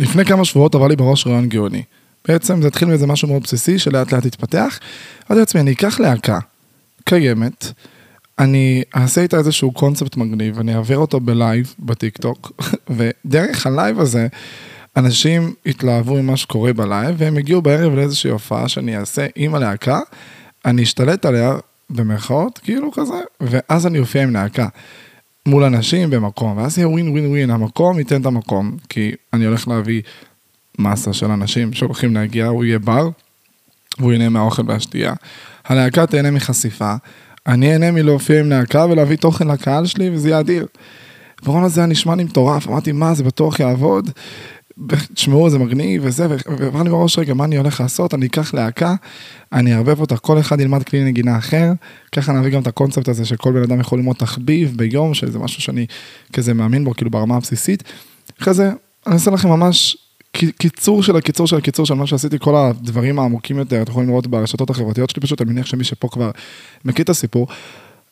לפני כמה שבועות עבר לי בראש רעיון גאוני. בעצם זה התחיל מאיזה משהו מאוד בסיסי שלאט לאט התפתח. אמרתי לעצמי, אני אקח להקה קיימת, אני אעשה איתה איזשהו קונספט מגניב, אני אעביר אותו בלייב בטיקטוק, ודרך הלייב הזה, אנשים יתלהבו ממה שקורה בלייב, והם הגיעו בערב לאיזושהי הופעה שאני אעשה עם הלהקה, אני אשתלט עליה, במרכאות, כאילו כזה, ואז אני אופיע עם להקה. מול אנשים במקום, ואז יהיה ווין ווין ווין, המקום ייתן את המקום, כי אני הולך להביא מסה של אנשים שהולכים להגיע, הוא יהיה בר, והוא ייהנה מהאוכל והשתייה. הלהקה תהנה מחשיפה, אני אהנה מלהופיע עם להקה ולהביא תוכן לקהל שלי, וזה יהיה אדיר. ורון הזה היה נשמע לי מטורף, אמרתי, מה, זה בטוח יעבוד? תשמעו, זה מגניב וזה, ועבר בראש רגע, מה אני הולך לעשות? אני אקח להקה, אני אערבב אותה, כל אחד ילמד כלי נגינה אחר, ככה נביא גם את הקונספט הזה שכל בן אדם יכול ללמוד תחביב ביום, שזה משהו שאני כזה מאמין בו, כאילו ברמה הבסיסית. אחרי זה, אני אעשה לכם ממש קיצור של הקיצור של הקיצור של מה שעשיתי, כל הדברים העמוקים יותר, אתם יכולים לראות ברשתות החברתיות שלי פשוט, אני מניח שמי שפה כבר מכיר את הסיפור.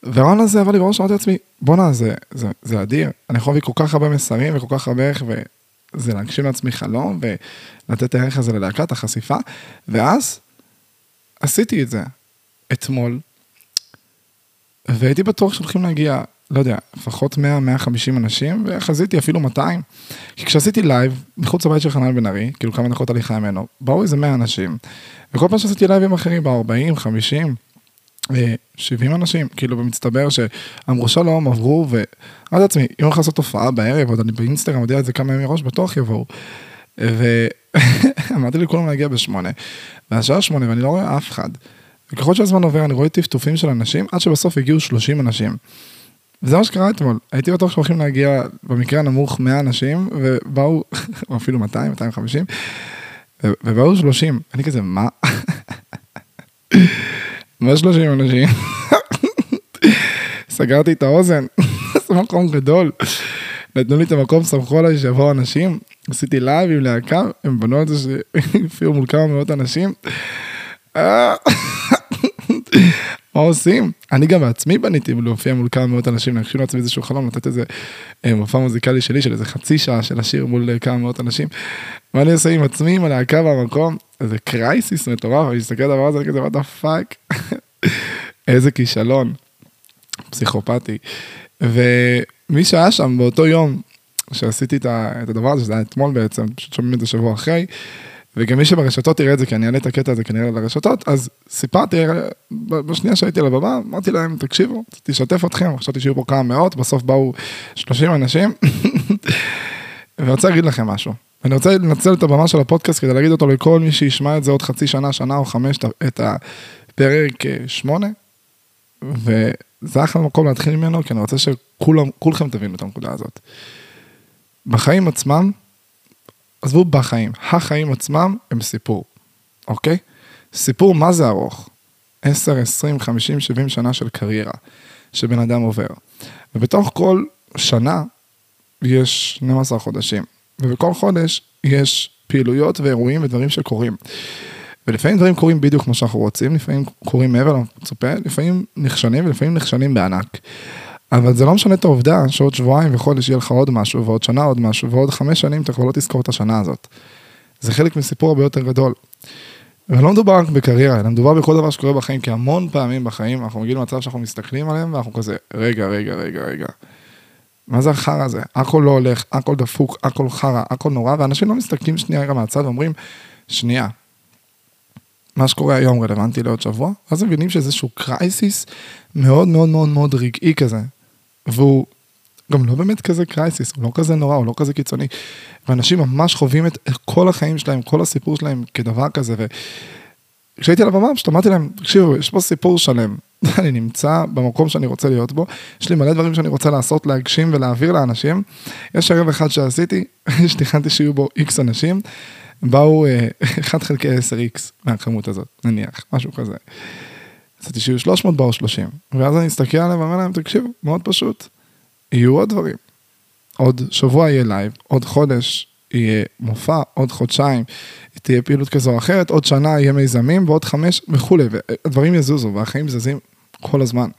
והרעיון הזה עבר לי בראש, אמרתי לעצמי, בואנה, זה, זה, זה אדיר, אני יכול להביא כל כך הרבה מסרים וכל כך הרבה ערך, וזה להגשים לעצמי חלום, ולתת את הערך הזה ללהקת החשיפה, ואז עשיתי את זה אתמול, והייתי בטוח שהולכים להגיע לא יודע, לפחות 100-150 אנשים, וחזיתי אפילו 200. כי כשעשיתי לייב, מחוץ לבית של חנן בן ארי, כאילו כמה דקות הליכה ממנו, באו איזה 100 אנשים, וכל פעם שעשיתי לייבים אחרים, באו 40, 50, 70 אנשים, כאילו במצטבר שאמרו שלום, עברו, ואמרתי לעצמי, אם הולך לעשות הופעה בערב, עוד אני באינסטגרם יודע את זה כמה ימים מראש, בטוח יבואו. ואמרתי לכולם להגיע בשמונה, והשעה שמונה ואני לא רואה אף אחד. וככל שהזמן עובר אני רואה טפטופים של אנשים, עד שבסוף הגיעו 30 אנשים. וזה מה שקרה אתמול, הייתי בטוח שהולכים להגיע במקרה הנמוך 100 אנשים, ובאו, או אפילו 200, 250, ובאו 30, אני כזה, מה? מה 30 אנשים? סגרתי את האוזן, זה מקום גדול. נתנו לי את המקום, סמכו עליי שיבואו אנשים, עשיתי לייב עם להקה, הם בנו את זה שהופיעו מול כמה מאות אנשים. מה עושים? אני גם בעצמי בניתי להופיע מול כמה מאות אנשים, להגשים לעצמי איזשהו חלום, לתת איזה אה, מופע מוזיקלי שלי של איזה חצי שעה של השיר מול אה, כמה מאות אנשים. מה אני עושה עם עצמי, עם הלהקה במקום? איזה crisis מטורף, אני מסתכל על הדבר הזה, כזה, the fuck. איזה כישלון. פסיכופתי. ומי שהיה שם באותו יום שעשיתי את הדבר הזה, שזה היה אתמול בעצם, פשוט שומעים את זה שבוע אחרי, וגם מי שברשתות יראה את זה, כי אני אעלה את הקטע הזה כנראה לרשתות, אז סיפרתי, בשנייה שהייתי על הבמה, אמרתי להם, תקשיבו, תשתף אתכם, חשבתי שיהיו פה כמה מאות, בסוף באו 30 אנשים, ואני רוצה להגיד לכם משהו. אני רוצה לנצל את הבמה של הפודקאסט כדי להגיד אותו לכל מי שישמע את זה עוד חצי שנה, שנה או חמש, את הפרק שמונה, וזה אחלה מקום להתחיל ממנו, כי אני רוצה שכולכם תבינו את הנקודה הזאת. בחיים עצמם, עזבו בחיים, החיים עצמם הם סיפור, אוקיי? סיפור מה זה ארוך? 10, 20, 50, 70 שנה של קריירה שבן אדם עובר. ובתוך כל שנה יש 12 חודשים, ובכל חודש יש פעילויות ואירועים ודברים שקורים. ולפעמים דברים קורים בדיוק כמו שאנחנו רוצים, לפעמים קורים מעבר למצופה, לפעמים נכשלים ולפעמים נכשלים בענק. אבל זה לא משנה את העובדה שעוד שבועיים וחודש יהיה לך עוד משהו, ועוד שנה עוד משהו, ועוד חמש שנים אתה כבר לא תזכור את השנה הזאת. זה חלק מסיפור הרבה יותר גדול. ולא מדובר רק בקריירה, אלא מדובר בכל דבר שקורה בחיים, כי המון פעמים בחיים אנחנו מגיעים למצב שאנחנו מסתכלים עליהם, ואנחנו כזה, רגע, רגע, רגע, רגע. מה זה החרא הזה? הכל לא הולך, הכל דפוק, הכל חרא, הכל נורא, ואנשים לא מסתכלים שנייה רגע מהצד ואומרים, שנייה, מה שקורה היום רלוונטי לעוד שבוע, ואז מבינים שזה איזשהו קרייסיס מאוד מאוד מאוד מאוד רגעי כזה, והוא גם לא באמת כזה קרייסיס, הוא לא כזה נורא, הוא לא כזה קיצוני. ואנשים ממש חווים את כל החיים שלהם, כל הסיפור שלהם כדבר כזה. וכשהייתי על הבמה, פשוט אמרתי להם, תקשיבו, יש פה סיפור שלם. אני נמצא במקום שאני רוצה להיות בו, יש לי מלא דברים שאני רוצה לעשות, להגשים ולהעביר לאנשים. יש ערב אחד שעשיתי, שתכננתי שיהיו בו איקס אנשים, באו 1 אה, חלקי 10x מהכמות הזאת, נניח, משהו כזה. עשיתי שיהיו 300, באו 30. ואז אני אסתכל עליהם ואומר להם, תקשיבו, מאוד פשוט, יהיו עוד דברים. עוד שבוע יהיה לייב, עוד חודש יהיה מופע, עוד חודשיים תהיה פעילות כזו או אחרת, עוד שנה יהיה מיזמים ועוד חמש וכולי, והדברים יזוזו והחיים זזים כל הזמן.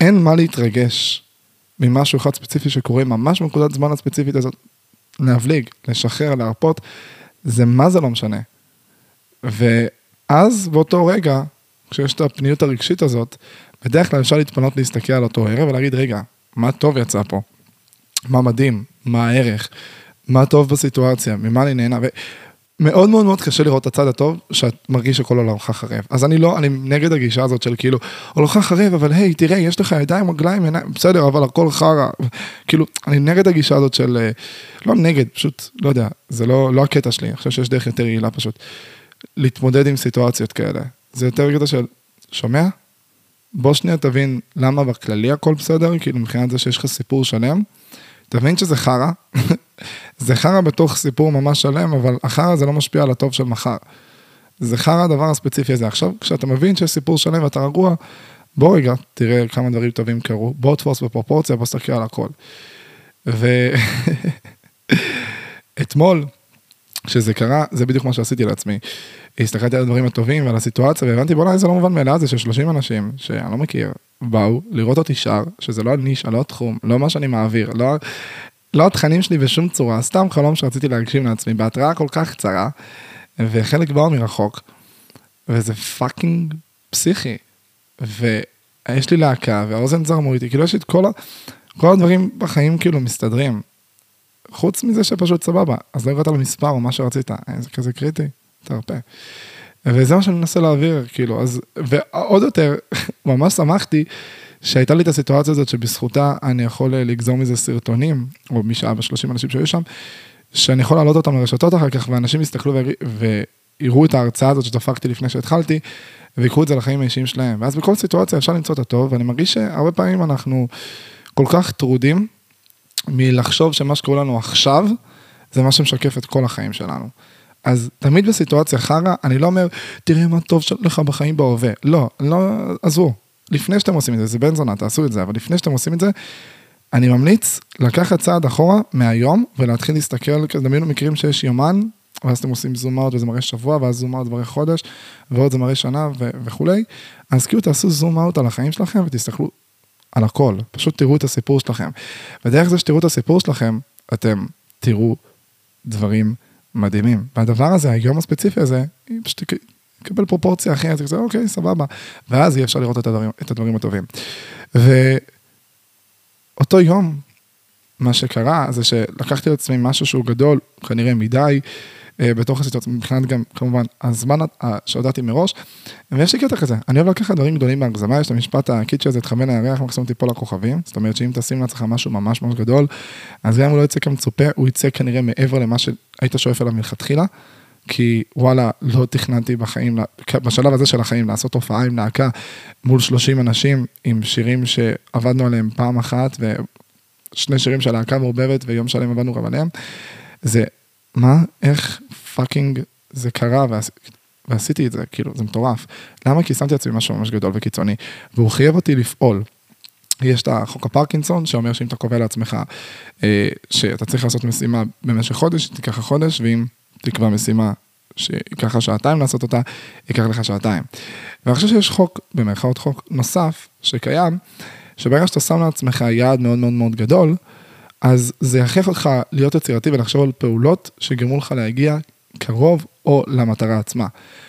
אין מה להתרגש ממשהו אחד ספציפי שקורה ממש בנקודת זמן הספציפית הזאת. להבליג, לשחרר, להרפות, זה מה זה לא משנה. ואז באותו רגע, כשיש את הפניות הרגשית הזאת, בדרך כלל אפשר להתפנות להסתכל על אותו ערב ולהגיד, רגע, מה טוב יצא פה? מה מדהים? מה הערך? מה טוב בסיטואציה? ממה אני נהנה? מאוד מאוד מאוד קשה לראות את הצד הטוב, שאת מרגיש שכל עולמך חרב. אז אני לא, אני נגד הגישה הזאת של כאילו, עולמך חרב, אבל היי, תראה, יש לך ידיים, רגליים, עיניים, בסדר, אבל הכל חרא. כאילו, אני נגד הגישה הזאת של, אה, לא נגד, פשוט, לא יודע, זה לא, לא הקטע שלי, אני חושב שיש דרך יותר יעילה פשוט. להתמודד עם סיטואציות כאלה. זה יותר קטע של, שומע? בוא שנייה תבין למה בכללי הכל בסדר, כאילו מבחינת זה שיש לך סיפור שלם. תבין שזה חרא, זה חרא בתוך סיפור ממש שלם, אבל החרא זה לא משפיע על הטוב של מחר. זה חרא הדבר הספציפי הזה. עכשיו, כשאתה מבין שיש סיפור שלם ואתה רגוע, בוא רגע, תראה כמה דברים טובים קרו, בוא תפוס בפרופורציה, בוא תסתכל על הכל. ואתמול, כשזה קרה, זה בדיוק מה שעשיתי לעצמי. הסתכלתי על הדברים הטובים ועל הסיטואציה, והבנתי, בוא'נה, זה לא מובן מאליו, זה ש-30 אנשים, שאני לא מכיר, באו לראות אותי שר, שזה לא הנישה, לא התחום, לא מה שאני מעביר, לא, לא התכנים שלי בשום צורה, סתם חלום שרציתי להגשים לעצמי, בהתראה כל כך קצרה, וחלק באו מרחוק, וזה fucking פסיכי. ויש לי להקה, והאוזן זרמו איתי, כאילו יש לי את כל, ה... כל הדברים בחיים כאילו מסתדרים. חוץ מזה שפשוט סבבה, אז לא הגעת למספר או מה שרצית, זה כזה קריטי, תרפה. וזה מה שאני מנסה להעביר, כאילו, אז, ועוד יותר, ממש שמחתי שהייתה לי את הסיטואציה הזאת שבזכותה אני יכול אה, לגזור מזה סרטונים, או משעה בשלושים אנשים שהיו שם, שאני יכול להעלות אותם לרשתות אחר כך, ואנשים יסתכלו ויראו את ההרצאה הזאת שדפקתי לפני שהתחלתי, ויקחו את זה לחיים האישיים שלהם. ואז בכל סיטואציה אפשר למצוא את הטוב, ואני מרגיש שהרבה פעמים אנחנו כל כך טרודים מלחשוב שמה שקורה לנו עכשיו, זה מה שמשקף את כל החיים שלנו. אז תמיד בסיטואציה חרא, אני לא אומר, תראה מה טוב לך בחיים בהווה. לא, לא, עזבו. לפני שאתם עושים את זה, זה בן זונה, תעשו את זה, אבל לפני שאתם עושים את זה, אני ממליץ לקחת צעד אחורה מהיום ולהתחיל להסתכל, דמיינו מקרים שיש יומן, ואז אתם עושים זום אאוט וזה מראה שבוע, ואז זום אאוט מראה חודש, ועוד זה מראה שנה ו- וכולי, אז כאילו תעשו זום אאוט על החיים שלכם ותסתכלו על הכל, פשוט תראו את הסיפור שלכם. ודרך זה שתראו את הסיפור שלכם, אתם תראו דברים מדהימים. והדבר הזה, היום הספציפי הזה, פשוט יקבל פרופורציה אחרת, זה אוקיי, סבבה. ואז יהיה אפשר לראות את הדברים, את הדברים הטובים. ואותו יום, מה שקרה זה שלקחתי לעצמי משהו שהוא גדול, כנראה מדי, בתוך הסיטואציה, מבחינת גם, כמובן, הזמן שהודעתי מראש, ויש לי קטע כזה, אני אוהב לקחת דברים גדולים בהגזמה, יש את המשפט הקיצ'י הזה, תכוון לירח, מקסימום תיפול לכוכבים, זאת אומרת שאם תשים לעצמך משהו ממש ממש גדול, אז גם אם הוא לא יצא כמצופה, הוא יצא כנראה מעבר למה שהיית שואף אליו מלכתחילה. כי וואלה, לא תכננתי בחיים, בשלב הזה של החיים, לעשות הופעה עם להקה מול 30 אנשים, עם שירים שעבדנו עליהם פעם אחת, ושני שירים של להקה מעורבבת, ויום שלם עבדנו גם עליהם. זה מה, איך פאקינג זה קרה ועש... ועשיתי את זה, כאילו, זה מטורף. למה? כי שמתי לעצמי משהו ממש גדול וקיצוני, והוא חייב אותי לפעול. יש את החוק הפרקינסון, שאומר שאם אתה קובע לעצמך אה, שאתה צריך לעשות משימה במשך חודש, תיקח חודש, ואם תקבע משימה שייקח לך שעתיים לעשות אותה, ייקח לך שעתיים. ואני חושב שיש חוק, במרכאות חוק נוסף, שקיים, שברגע שאתה שם לעצמך יעד מאוד מאוד מאוד גדול, אז זה יכריח אותך להיות יצירתי ולחשוב על פעולות שגרמו לך להגיע קרוב או למטרה עצמה.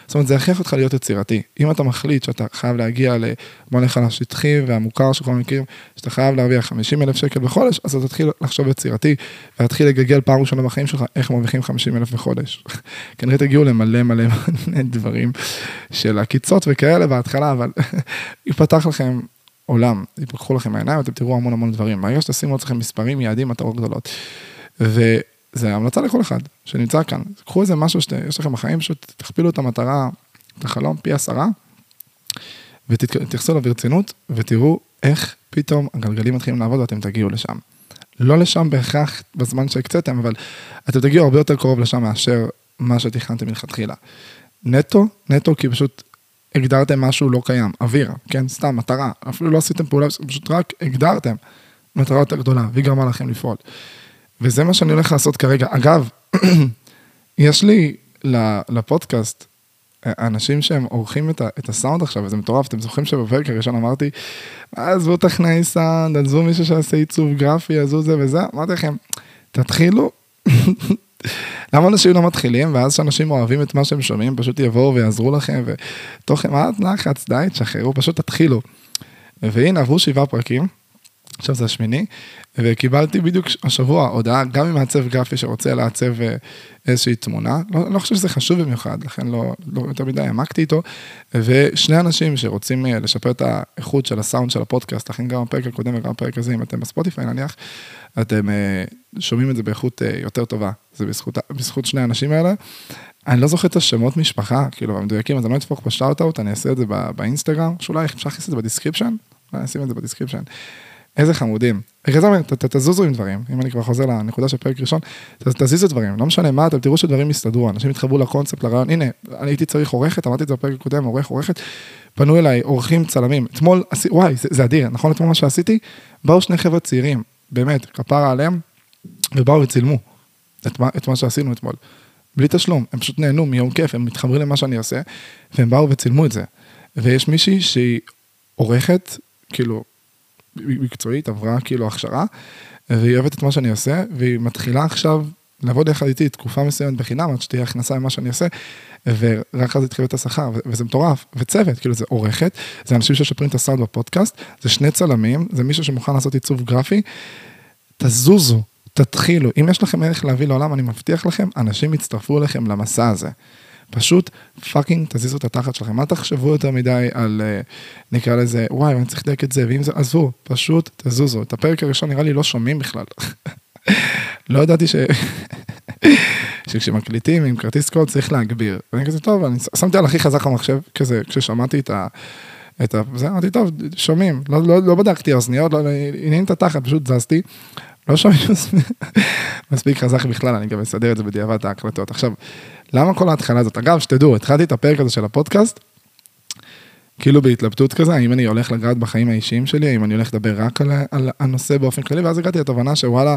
זאת אומרת, זה יכריח אותך להיות יצירתי. אם אתה מחליט שאתה חייב להגיע ל... נלך על השטחי והמוכר שכל מכיר, שאתה חייב להרוויח 50 אלף שקל בחודש, אז אתה תתחיל לחשוב יצירתי, ולהתחיל לגגל פעם ראשונה בחיים שלך, איך מרוויחים 50 אלף בחודש. כנראה תגיעו למלא מלא מלא דברים של עקיצות וכאלה בהתחלה, אבל יפתח לכם עולם, יפקחו לכם העיניים, אתם תראו המון המון דברים. ברגע שתשימו לעצמכם מספרים, יעדים, מטרות גדולות. וזה המלצה לכל אחד שנמצא כאן. קחו איזה משהו שיש לכם בחיים, פשוט תכפילו את המטרה, את החלום, פי עשרה, ותתייחסו אליו ברצינות, ותראו איך פתאום הגלגלים מתחילים לעבוד ואתם תגיעו לשם. לא לשם בהכרח בזמן שהקציתם, אבל אתם תגיעו הרבה יותר קרוב לשם מאשר מה שתכננתם מלכתחילה. נטו, נטו כי פשוט הגדרתם משהו לא קיים, אוויר, כן, סתם, מטרה, אפילו לא עשיתם פעולה, פשוט רק הגדרתם מטרה יותר גדולה, והיא גרמה לכם לפעול. וזה מה שאני הולך לעשות כרגע. אגב, יש לי לפודקאסט אנשים שהם עורכים את, את הסאונד עכשיו, וזה מטורף, אתם זוכרים שבפרק הראשון אמרתי, עזבו טכנאי סאונד, עזבו מישהו שעושה עיצוב גרפי, עזבו זה וזה, אמרתי לכם, תתחילו למה אנשים לא מתחילים, ואז כשאנשים אוהבים את מה שהם שומעים, פשוט יבואו ויעזרו לכם, ותוך מעט לחץ, די, תשחררו, פשוט תתחילו. והנה, עברו שבעה פרקים, עכשיו זה השמיני, וקיבלתי בדיוק השבוע הודעה, גם ממעצב גרפי שרוצה לעצב אה, איזושהי תמונה, לא, לא חושב שזה חשוב במיוחד, לכן לא, לא יותר מדי העמקתי איתו, ושני אנשים שרוצים אה, לשפר את האיכות של הסאונד של הפודקאסט, לכן גם הפרק הקודם וגם הפרק הזה, אם אתם בספוטיפיי נניח, אתם אה, שומעים את זה באיכות יותר טובה, זה בזכות, בזכות שני האנשים האלה. אני לא זוכר את השמות משפחה, כאילו, המדויקים, אז אני לא אדפוק ב shout-out, אני אעשה את זה באינסטגרם, שאולי אפשר להכניס את זה ב description, אולי אשים את זה ב description. איזה חמודים. בגלל זה אומר, תזוזו עם דברים, אם אני כבר חוזר לנקודה של פרק ראשון, תזיזו דברים, לא משנה מה, אתם תראו שדברים יסתדרו, אנשים יתחברו לקונספט, לרעיון, הנה, אני הייתי צריך עורכת, אמרתי את זה בפרק הקודם, עורך, עורכת, פנו אליי עורכים, צלמים, אתמול, וואי, זה, זה אדיר, נכון אתמול מה שעשיתי? באו שני חבר'ה צעירים, באמת, כפרה עליהם, ובאו וצילמו את מה, את מה שעשינו אתמול. בלי תשלום, הם פשוט נהנו מיום כיף, הם מתחברים למה שאני עושה, והם באו וצילמו את זה. ויש מישהי שהיא עורכת, כאילו, מקצועית, עברה כאילו הכשרה, והיא אוהבת את מה שאני עושה, והיא מתחילה עכשיו לעבוד יחד איתי תקופה מסוימת בחינם, עד שתהיה הכנסה ממה שאני עושה, ורק אז התחיל את השכר, וזה מטורף, וצוות, כאילו זה עורכת, זה אנשים ששפרים את הסאונד בפודקאסט, זה שני צלמים, זה מישהו שמוכן לעשות עיצוב גרפי, תזוזו, תתחילו, אם יש לכם ערך להביא לעולם, אני מבטיח לכם, אנשים יצטרפו אליכם למסע הזה. פשוט fucking תזיזו את התחת שלכם, אל תחשבו יותר מדי על, אה, נקרא לזה, וואי, אני צריך לדייק את זה, ואם זה, עזבו, פשוט תזוזו. את הפרק הראשון נראה לי לא שומעים בכלל. לא ידעתי ש... שכשמקליטים עם כרטיס קול צריך להגביר. ואני כזה, טוב, אני שמתי על הכי חזק המחשב, כזה, כששמעתי את ה... את ה... זה, אמרתי, טוב, שומעים, לא, לא, לא בדקתי אוזניות, לא, עניין לי את התחת, פשוט זזתי. לא שומעים מספיק חזק בכלל, אני גם אסדר את זה בדיעבד ההקלטות. עכשיו, למה כל ההתחלה הזאת? אגב, שתדעו, התחלתי את הפרק הזה של הפודקאסט, כאילו בהתלבטות כזה, האם אני הולך לגעת בחיים האישיים שלי, האם אני הולך לדבר רק על, על הנושא באופן כללי, ואז הגעתי לתובנה שוואלה,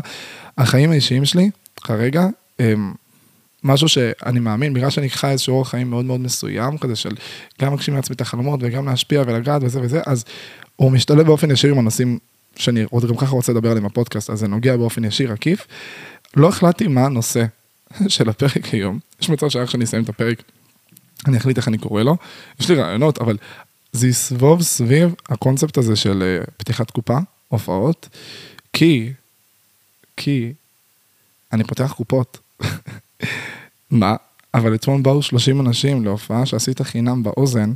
החיים האישיים שלי, כרגע, הם משהו שאני מאמין, בגלל שאני חי איזשהו אורח חיים מאוד מאוד מסוים, כזה של גם להגשים לעצמי את החלומות וגם להשפיע ולגעת וזה וזה, אז הוא משתלב באופן ישיר עם הנושאים שאני עוד גם ככה רוצה לדבר עליהם בפודקאסט, אז זה נוגע באופן ישיר עקיף. לא החלטתי מה הנושא של הפרק היום. יש מצב שאיך שאני אסיים את הפרק, אני אחליט איך אני קורא לו. יש לי רעיונות, אבל זה יסבוב סביב הקונספט הזה של אה, פתיחת קופה, הופעות, כי, כי אני פותח קופות. מה? אבל אתמול באו 30 אנשים להופעה שעשית חינם באוזן,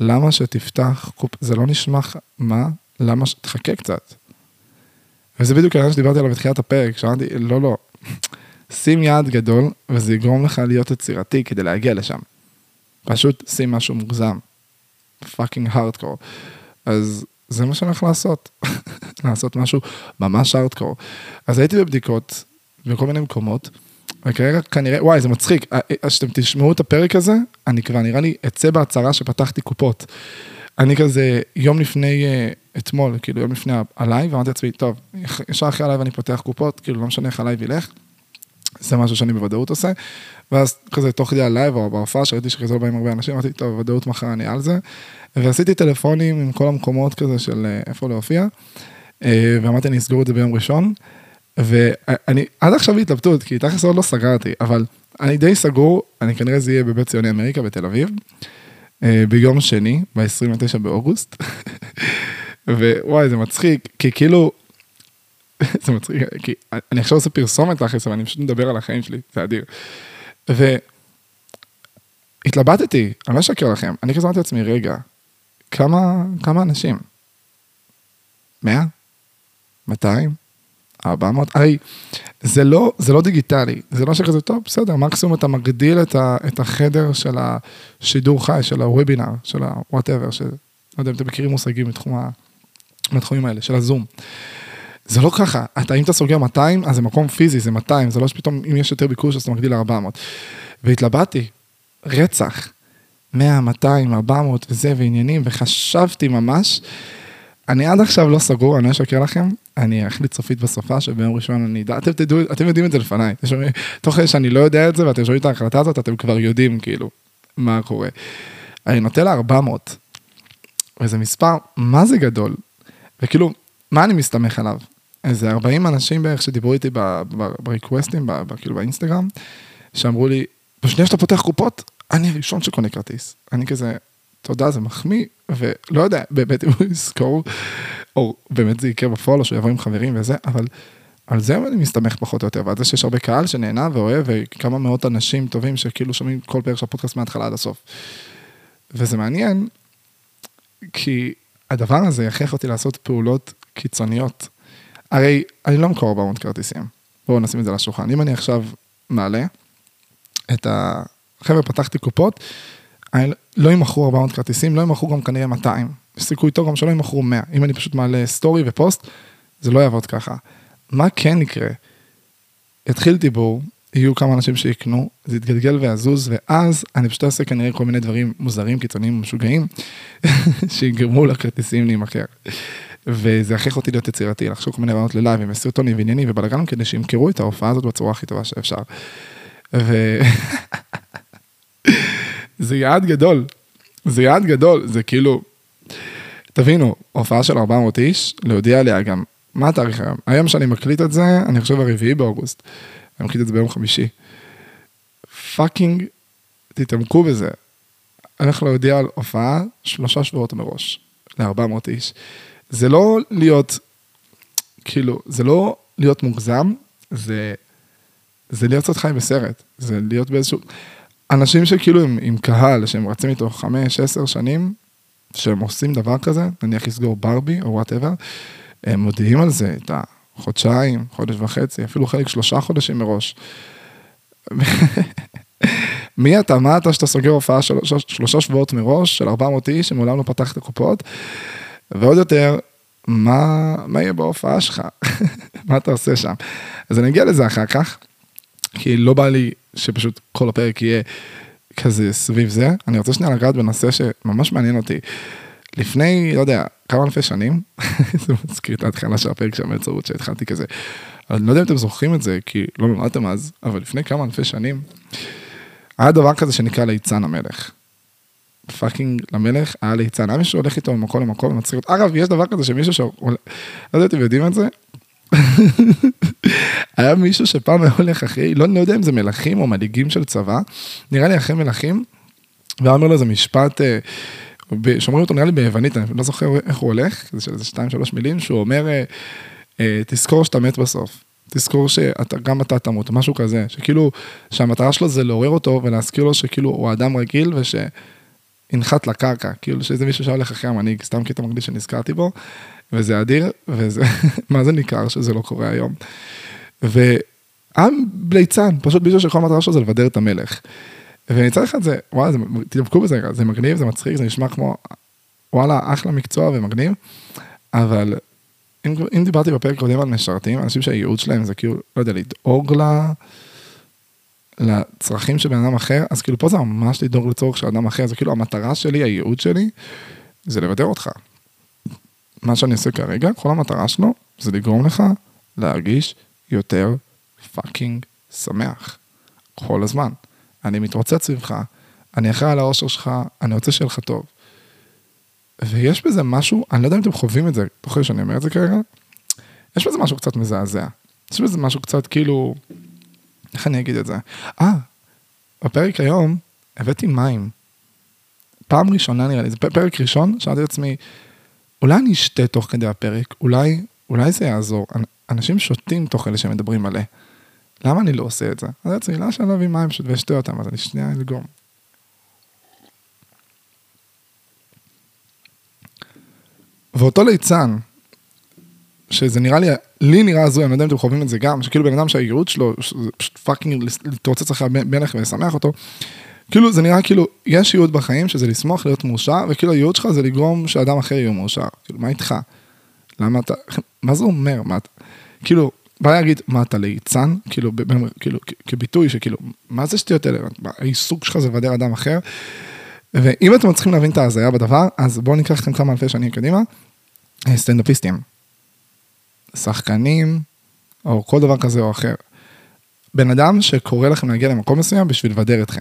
למה שתפתח קופה, זה לא נשמע, מה? למה ש... תחכה קצת. וזה בדיוק העניין שדיברתי עליו בתחילת הפרק, שאמרתי, לא, לא, שים יעד גדול, וזה יגרום לך להיות יצירתי כדי להגיע לשם. פשוט שים משהו מוגזם. פאקינג הארדקור. אז זה מה שאני הולך לעשות. לעשות משהו ממש הארדקור. אז הייתי בבדיקות בכל מיני מקומות, וכרגע כנראה, וואי, זה מצחיק, אז אה, אה, שאתם תשמעו את הפרק הזה, אני כבר נראה לי אצא בהצהרה שפתחתי קופות. אני כזה יום לפני, אה, אתמול, כאילו יום לפני הלייב, אמרתי לעצמי, טוב, ישר אחרי הלייב אני פותח קופות, כאילו לא משנה איך הלייב ילך. זה משהו שאני בוודאות עושה. ואז כזה תוך כדי הלייב או בהופעה שראיתי שכזה לא באים הרבה אנשים, אמרתי, טוב, בוודאות מחר אני על זה. ועשיתי טלפונים עם כל המקומות כזה של אה, איפה להופיע, אה, ואמרתי, אני אסגור את זה ביום ראשון. ואני עד עכשיו בהתלבטות, כי תכלס עוד לא סגרתי, אבל אני די סגור, אני כנראה זה יהיה בבית ציוני אמריקה בתל אביב, אה, ביום שני, ב-29 באוגוסט. ווואי, זה מצחיק, כי כאילו, זה מצחיק, כי אני עכשיו עושה פרסומת תכלס, אבל אני פשוט מדבר על החיים שלי, זה אדיר. והתלבטתי, אני לא אשקר לכם, אני כזה אמרתי לעצמי, רגע, כמה, כמה אנשים? 100? 200? 400? הרי זה לא, זה לא דיגיטלי, זה לא שכזה, טוב, בסדר, מקסימום אתה מגדיל את, ה, את החדר של השידור חי, של הוובינר, של ה-whatever, לא יודע אם אתם מכירים מושגים מתחום ה... מהתחומים האלה, של הזום. זה לא ככה, אתה, אם אתה סוגר 200, אז זה מקום פיזי, זה 200, זה לא שפתאום, אם יש יותר ביקוש, אז אתה מגדיל ל-400. והתלבטתי, רצח, 100, 200, 400 וזה, ועניינים, וחשבתי ממש, אני עד עכשיו לא סגור, אני לא אשקר לכם, אני אחליט סופית בסופה, שביום ראשון אני אדע, אתם תדעו, אתם יודעים את זה לפניי, תוך כדי שאני לא יודע את זה, ואתם שומעים את ההחלטה הזאת, אתם כבר יודעים, כאילו, מה קורה. אני נוטה ל-400, וזה מספר, מה זה גדול? וכאילו, מה אני מסתמך עליו? איזה 40 אנשים בערך שדיברו איתי בריקווסטים, כאילו באינסטגרם, שאמרו לי, בשנייה שאתה פותח קופות, אני הראשון שקונה כרטיס. אני כזה, תודה, זה מחמיא, ולא יודע, באמת אם הוא יזכור, או באמת זה יקרה בפועל, או שהוא יבוא עם חברים וזה, אבל על זה אני מסתמך פחות או יותר, ועל זה שיש הרבה קהל שנהנה ואוהב, וכמה מאות אנשים טובים שכאילו שומעים כל פרק של הפודקאסט מההתחלה עד הסוף. וזה מעניין, כי הדבר הזה יכריח אותי לעשות פעולות קיצוניות. הרי אני לא מקור 400 כרטיסים. בואו נשים את זה על השולחן. אם אני עכשיו מעלה את ה... חבר'ה, פתחתי קופות, לא ימכרו 400 כרטיסים, לא ימכרו גם כנראה 200. יש סיכוי טוב גם שלא ימכרו 100. אם אני פשוט מעלה סטורי ופוסט, זה לא יעבוד ככה. מה כן יקרה? יתחיל דיבור, יהיו כמה אנשים שיקנו, זה יתגלגל ויזוז, ואז אני פשוט אעשה כנראה כל מיני דברים מוזרים, קיצוניים, משוגעים, שיגרמו לכרטיסים להימכר. וזה יכריח אותי להיות יצירתי, לחשוב כל מיני רעיונות ללייב עם סרטונים ועניינים ובלאגנים כדי שימכרו את ההופעה הזאת בצורה הכי טובה שאפשר. ו... זה יעד גדול, זה יעד גדול, זה כאילו, תבינו, הופעה של 400 איש, להודיע עליה גם, מה התאריך היום? היום שאני מקליט את זה, אני חושב הרביעי באוגוסט. אני מקליט את זה ביום חמישי. Fucking, תתעמקו בזה. אני הולך להודיע על הופעה שלושה שבועות מראש, ל-400 איש. זה לא להיות, כאילו, זה לא להיות מוגזם, זה, זה להיות קצת חי בסרט. זה להיות באיזשהו... אנשים שכאילו עם, עם קהל, שהם רצים איתו חמש, עשר שנים, שהם עושים דבר כזה, נניח לסגור ברבי או וואטאבר, הם מודיעים על זה את החודשיים, חודש וחצי, אפילו חלק שלושה חודשים מראש. מי אתה, מה אתה שאתה סוגר הופעה של, שלושה שבועות מראש של 400 איש שמעולם לא פתח את הקופות? ועוד יותר, מה, מה יהיה בהופעה שלך? מה אתה עושה שם? אז אני אגיע לזה אחר כך, כי לא בא לי שפשוט כל הפרק יהיה כזה סביב זה. אני רוצה שנייה לגעת בנושא שממש מעניין אותי. לפני, לא יודע, כמה אלפי שנים, זה מזכיר את ההתחלה של הפרק של המלצרות שהתחלתי כזה. אני לא יודע אם אתם זוכרים את זה, כי לא נולדתם אז, אבל לפני כמה אלפי שנים, היה דבר כזה שנקרא ליצן המלך. פאקינג למלך היה ליצן, היה מישהו שהולך איתו ממקום למקום ומצחיק אותו. אגב, יש דבר כזה שמישהו שעולה, לא יודע אם יודעים את זה, היה מישהו שפעם היה הולך אחרי, לא, לא יודע אם זה מלכים או מנהיגים של צבא, נראה לי אחרי מלכים, והיה אומר לו איזה משפט, אה, שומרים אותו נראה לי ביוונית, אני לא זוכר איך הוא הולך, זה של איזה שתיים שלוש מילים, שהוא אומר, אה, אה, תזכור שאתה מת בסוף. תזכור שגם אתה תמות, משהו כזה, שכאילו, שהמטרה שלו זה לעורר אותו ולהזכיר לו שכאילו הוא אדם רגיל ושינחת לקרקע, כאילו שזה מישהו שהולך אחרי המנהיג, סתם קטע מקדיש שנזכרתי בו, וזה אדיר, וזה, מה זה ניכר שזה לא קורה היום. ועם ליצן, פשוט מישהו שכל המטרה שלו זה לבדר את המלך. ומצד אחד זה, וואלה, זה, תדבקו בזה, זה מגניב, זה מצחיק, זה נשמע כמו, וואלה, אחלה מקצוע ומגניב, אבל אם, אם דיברתי בפרק קודם על משרתים, אנשים שהייעוד שלהם זה כאילו, לא יודע, לדאוג לה, לצרכים של בן אדם אחר, אז כאילו פה זה ממש לדאוג לצורך של אדם אחר, זה כאילו המטרה שלי, הייעוד שלי, זה לבדר אותך. מה שאני עושה כרגע, כל המטרה שלו זה לגרום לך להרגיש יותר פאקינג שמח. כל הזמן. אני מתרוצץ סביבך, אני אחראי על האושר שלך, אני רוצה שיהיה לך טוב. ויש בזה משהו, אני לא יודע אם אתם חווים את זה, תוכל שאני אומר את זה כרגע, יש בזה משהו קצת מזעזע. יש בזה משהו קצת כאילו, איך אני אגיד את זה? אה, בפרק היום הבאתי מים. פעם ראשונה נראה לי, זה פרק ראשון, שאלתי את עצמי, אולי אני אשתה תוך כדי הפרק, אולי, אולי זה יעזור. אנשים שותים תוך כדי שהם מדברים מלא. למה אני לא עושה את זה? אז עצמי, למה שאני לא אביא מים פשוט ואשתה אותם, אז אני שנייה אדגום. ואותו ליצן, שזה נראה לי, לי נראה הזוי, אני לא יודע אם אתם חווים את זה גם, שכאילו בן אדם שהייעוד שלו, זה פשוט fucking להתרוצץ אחרי המלך ולשמח אותו, כאילו זה נראה כאילו, יש ייעוד בחיים שזה לשמוח, להיות מאושר, וכאילו הייעוד שלך זה לגרום שאדם אחר יהיה מאושר. כאילו, מה איתך? למה אתה, מה זה אומר? מה אתה, כאילו, בא להגיד, מה אתה ליצן? כאילו, ב, כאילו, כביטוי שכאילו, מה זה שטויות האלה? העיסוק שלך זה לבדר אדם אחר. ואם אתם צריכים להבין את ההזיה בדבר, אז בואו ניקח אתכם כמה אלפי שנים קדימה. סטנדאפיסטים, שחקנים, או כל דבר כזה או אחר. בן אדם שקורא לכם להגיע למקום מסוים בשביל לבדר אתכם.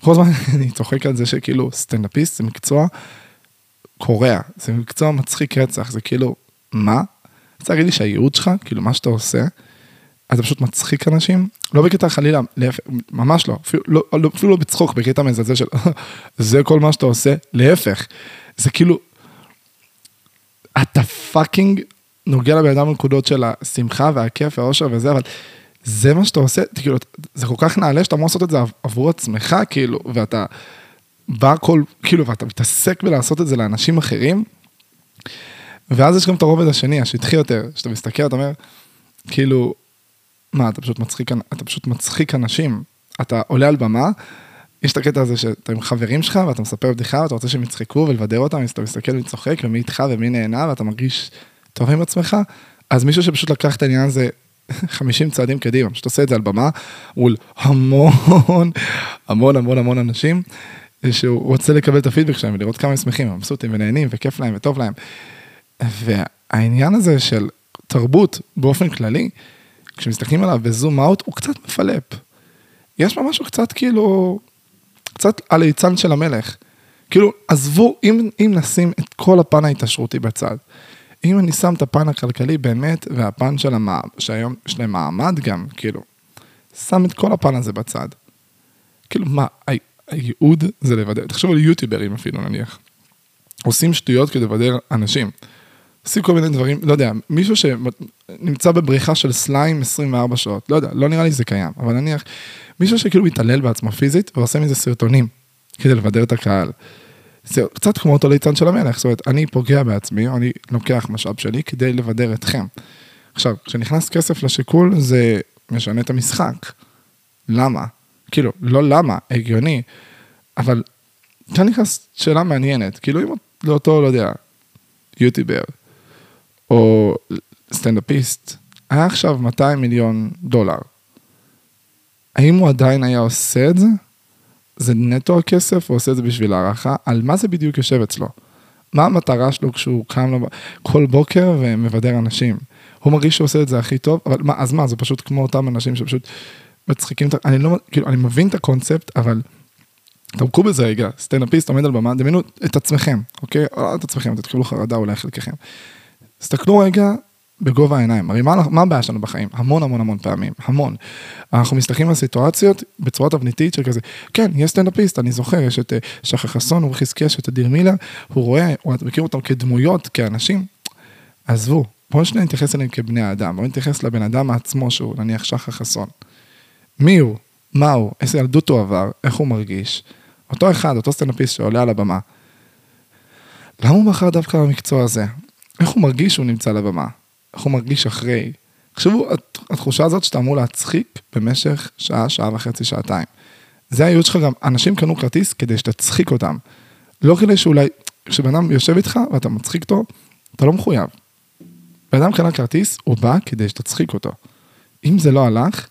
כל הזמן אני צוחק על זה שכאילו סטנדאפיסט זה מקצוע קורע, זה מקצוע מצחיק רצח, זה כאילו, מה? רוצה להגיד לי שהייעוד שלך, כאילו מה שאתה עושה, אתה פשוט מצחיק אנשים, לא בקטע חלילה, להפך, ממש לא, אפילו לא, לא, אפילו לא בצחוק, בקטע מזלזל של זה כל מה שאתה עושה, להפך, זה כאילו, אתה פאקינג נוגע לבן אדם בנקודות של השמחה והכיף והאושר וזה, אבל זה מה שאתה עושה, כאילו, זה כל כך נעלה שאתה אמור לעשות את זה עבור עצמך, כאילו, ואתה בא כל, כאילו, ואתה מתעסק בלעשות את זה לאנשים אחרים, ואז יש גם את הרובד השני, השטחי יותר, שאתה מסתכל, אתה אומר, כאילו, מה, אתה פשוט מצחיק, אתה פשוט מצחיק אנשים. אתה עולה על במה, יש את הקטע הזה שאתה עם חברים שלך ואתה מספר בדיחה ואתה רוצה שהם יצחקו ולבדר אותם, אז אתה מסתכל מי צוחק ומי איתך ומי נהנה ואתה מרגיש טוב עם עצמך, אז מישהו שפשוט לקח את העניין הזה 50 צעדים קדימה, פשוט עושה את זה על במה מול המון, המון המון המון אנשים, שהוא רוצה לקבל את הפידבק שלהם ולראות כמה הם שמחים, מבסוטים ונהנים וכיף להם וטוב להם. והעניין הזה של תרבות באופן כללי, כשמסתכלים עליו בזום אאוט, הוא קצת מפלפ. יש פה משהו קצת כאילו, קצת הליצן של המלך. כאילו, עזבו, אם, אם נשים את כל הפן ההתעשרותי בצד, אם אני שם את הפן הכלכלי באמת, והפן של המעמד, שהיום יש להם מעמד גם, כאילו, שם את כל הפן הזה בצד. כאילו, מה, הייעוד זה לבדר, תחשבו על יוטיוברים אפילו נניח. עושים שטויות כדי לבדר אנשים. עושים כל מיני דברים, לא יודע, מישהו שנמצא בבריחה של סליים 24 שעות, לא יודע, לא נראה לי שזה קיים, אבל נניח, מישהו שכאילו מתעלל בעצמו פיזית ועושה מזה סרטונים כדי לבדר את הקהל. זה קצת כמו אותו ליצן של המלך, זאת אומרת, אני פוגע בעצמי, אני לוקח משאב שלי כדי לבדר אתכם. עכשיו, כשנכנס כסף לשיקול, זה משנה את המשחק. למה? כאילו, לא למה, הגיוני, אבל כאן נכנס שאלה מעניינת, כאילו אם לאותו, לא יודע, יוטיובר, או סטנדאפיסט, היה עכשיו 200 מיליון דולר. האם הוא עדיין היה עושה את זה? זה נטו הכסף, הוא עושה את זה בשביל הערכה? על מה זה בדיוק יושב אצלו? מה המטרה שלו כשהוא קם לו כל בוקר ומבדר אנשים? הוא מרגיש שהוא עושה את זה הכי טוב, אבל מה, אז מה, זה פשוט כמו אותם אנשים שפשוט מצחיקים, אני לא, כאילו, אני מבין את הקונספט, אבל תעמקו בזה רגע, סטנדאפיסט עומד על במה, דמיינו את עצמכם, אוקיי? או לא את עצמכם, תתקבלו חרדה אולי חלקכם. תסתכלו רגע בגובה העיניים, הרי מה, מה הבעיה שלנו בחיים? המון המון המון פעמים, המון. אנחנו מסתכלים על סיטואציות בצורה תבניתית של כזה, כן, יש סטנדאפיסט, אני זוכר, יש את אה, שחר חסון, אורי חזקיה, יש את אדיר מילר, הוא רואה, הוא מכיר אותם כדמויות, כאנשים, עזבו, בואו שניה נתייחס אליהם כבני אדם, בואו נתייחס לבן אדם עצמו שהוא נניח שחר חסון. מי הוא? מה הוא? איזה ילדות הוא עבר? איך הוא מרגיש? אותו אחד, אותו סטנדאפיסט שעולה על הבמה. למה הוא בחר דווקא במקצוע הזה? איך הוא מרגיש שהוא נמצא על הבמה? איך הוא מרגיש אחרי? תחשבו, התחושה הזאת שאתה אמור להצחיק במשך שעה, שעה וחצי, שעתיים. זה הייעוד שלך גם, אנשים קנו כרטיס כדי שתצחיק אותם. לא כדי שאולי, כשבן אדם יושב איתך ואתה מצחיק אותו, אתה לא מחויב. בן אדם קנה כרטיס, הוא בא כדי שתצחיק אותו. אם זה לא הלך,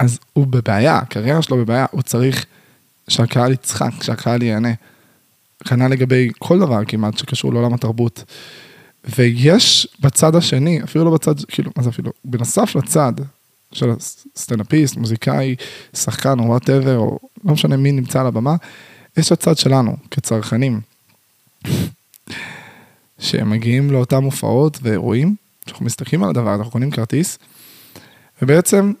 אז הוא בבעיה, הקריירה שלו בבעיה, הוא צריך שהקהל יצחק, שהקהל ייהנה. כנ"ל לגבי כל דבר כמעט שקשור לעולם התרבות. ויש בצד השני, אפילו לא בצד, כאילו, מה זה אפילו, בנוסף לצד של סטנדאפיסט, מוזיקאי, שחקן או whatever, או לא משנה מי נמצא על הבמה, יש הצד שלנו כצרכנים, שמגיעים לאותן הופעות ואירועים, אנחנו מסתכלים על הדבר, אנחנו קונים כרטיס, ובעצם,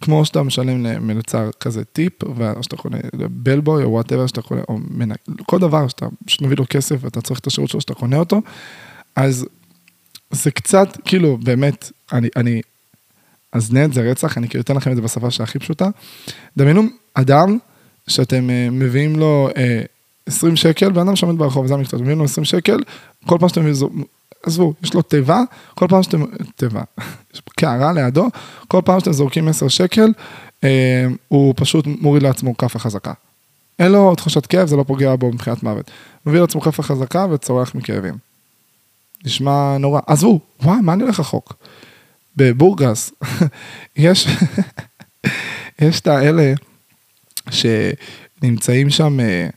כמו שאתה משלם למלצר כזה טיפ, או שאתה קונה bellboy או whatever שאתה קונה, או מנקה, כל דבר שאתה מביא לו כסף ואתה צריך את השירות שלו שאתה קונה אותו, אז זה קצת, כאילו, באמת, אני, אני אזנה את זה רצח, אני כאילו אתן לכם את זה בשפה שהכי פשוטה. דמיינו אדם שאתם uh, מביאים לו uh, אה, 20 שקל, בן אדם שעומד ברחוב, זה המקצוע, מביאים לו 20 שקל, כל פעם שאתם מביאים, עזבו, יש לו תיבה, כל פעם שאתם, תיבה, יש קערה לידו, כל פעם שאתם זורקים 10 שקל, uh, הוא פשוט מוריד לעצמו כאפה חזקה. אין לו תחושת כאב, זה לא פוגע בו מבחינת מוות. מביא לעצמו כאפה חזקה וצורח מכאבים. נשמע נורא. עזבו, וואי, מה אני הולך רחוק? בבורגס, יש, יש את האלה שנמצאים שם אה,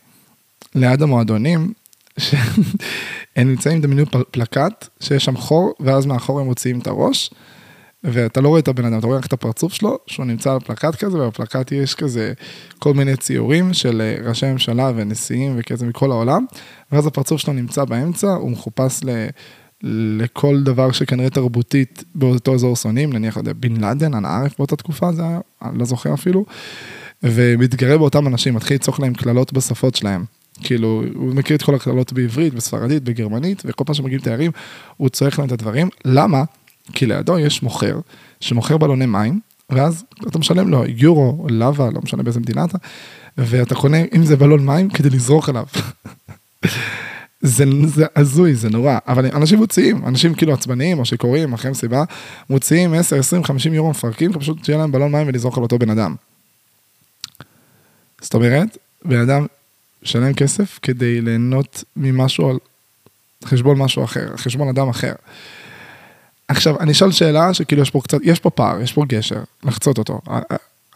ליד המועדונים, שהם נמצאים, דמיינו פלקט, שיש שם חור, ואז מאחור הם מוציאים את הראש, ואתה לא רואה את הבן אדם, אתה רואה רק את הפרצוף שלו, שהוא נמצא על פלקט כזה, ובפלקט יש כזה כל מיני ציורים של אה, ראשי ממשלה ונשיאים וכזה מכל העולם, ואז הפרצוף שלו נמצא באמצע, הוא מחופש ל... לכל דבר שכנראה תרבותית באותו אזור שונאים, נניח, לא בן לאדן, אנא ערף באותה תקופה, זה היה, אני לא זוכר אפילו, ומתגרה באותם אנשים, מתחיל לצעוק להם קללות בשפות שלהם. כאילו, הוא מכיר את כל הקללות בעברית, בספרדית, בגרמנית, וכל פעם שמגיעים תיירים, הוא צועק להם את הדברים. למה? כי לידו יש מוכר, שמוכר בלוני מים, ואז אתה משלם לו יורו, לאווה, לא משנה באיזה מדינה אתה, ואתה קונה, אם זה בלון מים, כדי לזרוק עליו. זה, זה הזוי, זה נורא, אבל אנשים מוציאים, אנשים כאילו עצבניים או שיכורים, אחרי מסיבה, מוציאים 10, 20, 50 יורו מפרקים, פשוט שיהיה להם בלון מים ולזרוק על אותו בן אדם. זאת אומרת, בן אדם שלם כסף כדי ליהנות ממשהו על חשבון משהו אחר, חשבון אדם אחר. עכשיו, אני אשאל שאלה שכאילו יש פה קצת, יש פה פער, יש פה גשר, לחצות אותו.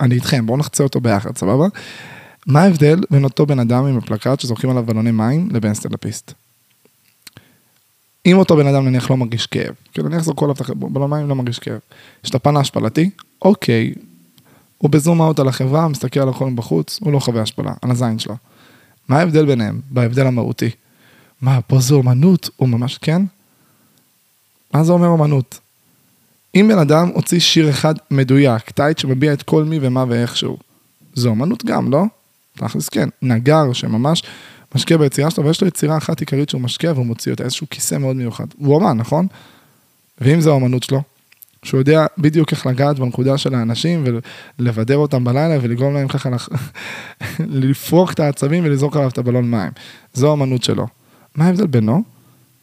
אני איתכם, בואו נחצה אותו ביחד, סבבה? מה ההבדל בין אותו בן אדם עם הפלקט שזורקים עליו בלוני מים לבין סטנדאפיסט? אם אותו בן אדם נניח לא מרגיש כאב, כאילו נניח זרקו עליו את בלון מים לא מרגיש כאב, יש את הפן ההשפלתי, אוקיי, הוא בזום אאוט על החברה, מסתכל על החולים בחוץ, הוא לא חווה השפלה, על הזין שלו. מה ההבדל ביניהם? בהבדל המהותי. מה, פה זה אומנות? הוא ממש כן? מה זה אומר אומנות? אם בן אדם הוציא שיר אחד מדויק, טייט שמביע את כל מי ומה ואיכשהו, זה אומנות גם, לא? תכלס כן, נגר שממש משקיע ביצירה שלו, ויש לו יצירה אחת עיקרית שהוא משקיע והוא מוציא אותה, איזשהו כיסא מאוד מיוחד. הוא אומן, נכון? ואם זו האומנות שלו, שהוא יודע בדיוק איך לגעת בנקודה של האנשים ולבדר אותם בלילה ולגרום להם ככה לח... לפרוק את העצבים ולזרוק עליו את הבלון מים. זו האמנות שלו. מה ההבדל בינו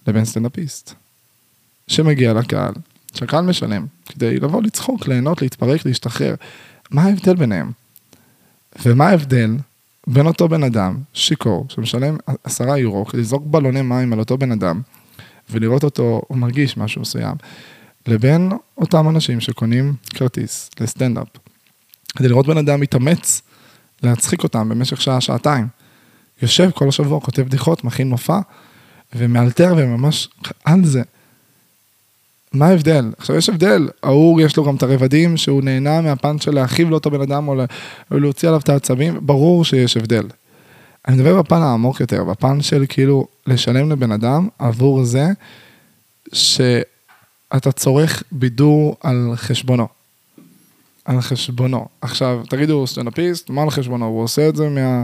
לבין סטנדאפיסט? שמגיע לקהל, שהקהל משלם, כדי לבוא לצחוק, ליהנות, להתפרק, להשתחרר. מה ההבדל ביניהם? ומה ההבדל בין אותו בן אדם, שיכור, שמשלם עשרה יורו, כדי לזרוק בלוני מים על אותו בן אדם, ולראות אותו, הוא מרגיש משהו מסוים, לבין אותם אנשים שקונים כרטיס לסטנדאפ. כדי לראות בן אדם מתאמץ להצחיק אותם במשך שעה, שעתיים. יושב כל השבוע, כותב בדיחות, מכין מופע, ומאלתר וממש על זה. מה ההבדל? עכשיו יש הבדל, ההוא יש לו גם את הרבדים שהוא נהנה מהפן של להכאיב לאותו בן אדם או להוציא עליו את העצבים, ברור שיש הבדל. אני מדבר בפן העמוק יותר, בפן של כאילו לשלם לבן אדם עבור זה שאתה צורך בידור על חשבונו. על חשבונו. עכשיו, תגידו, הוא סטנדאפיסט, מה על חשבונו? הוא עושה את זה מה...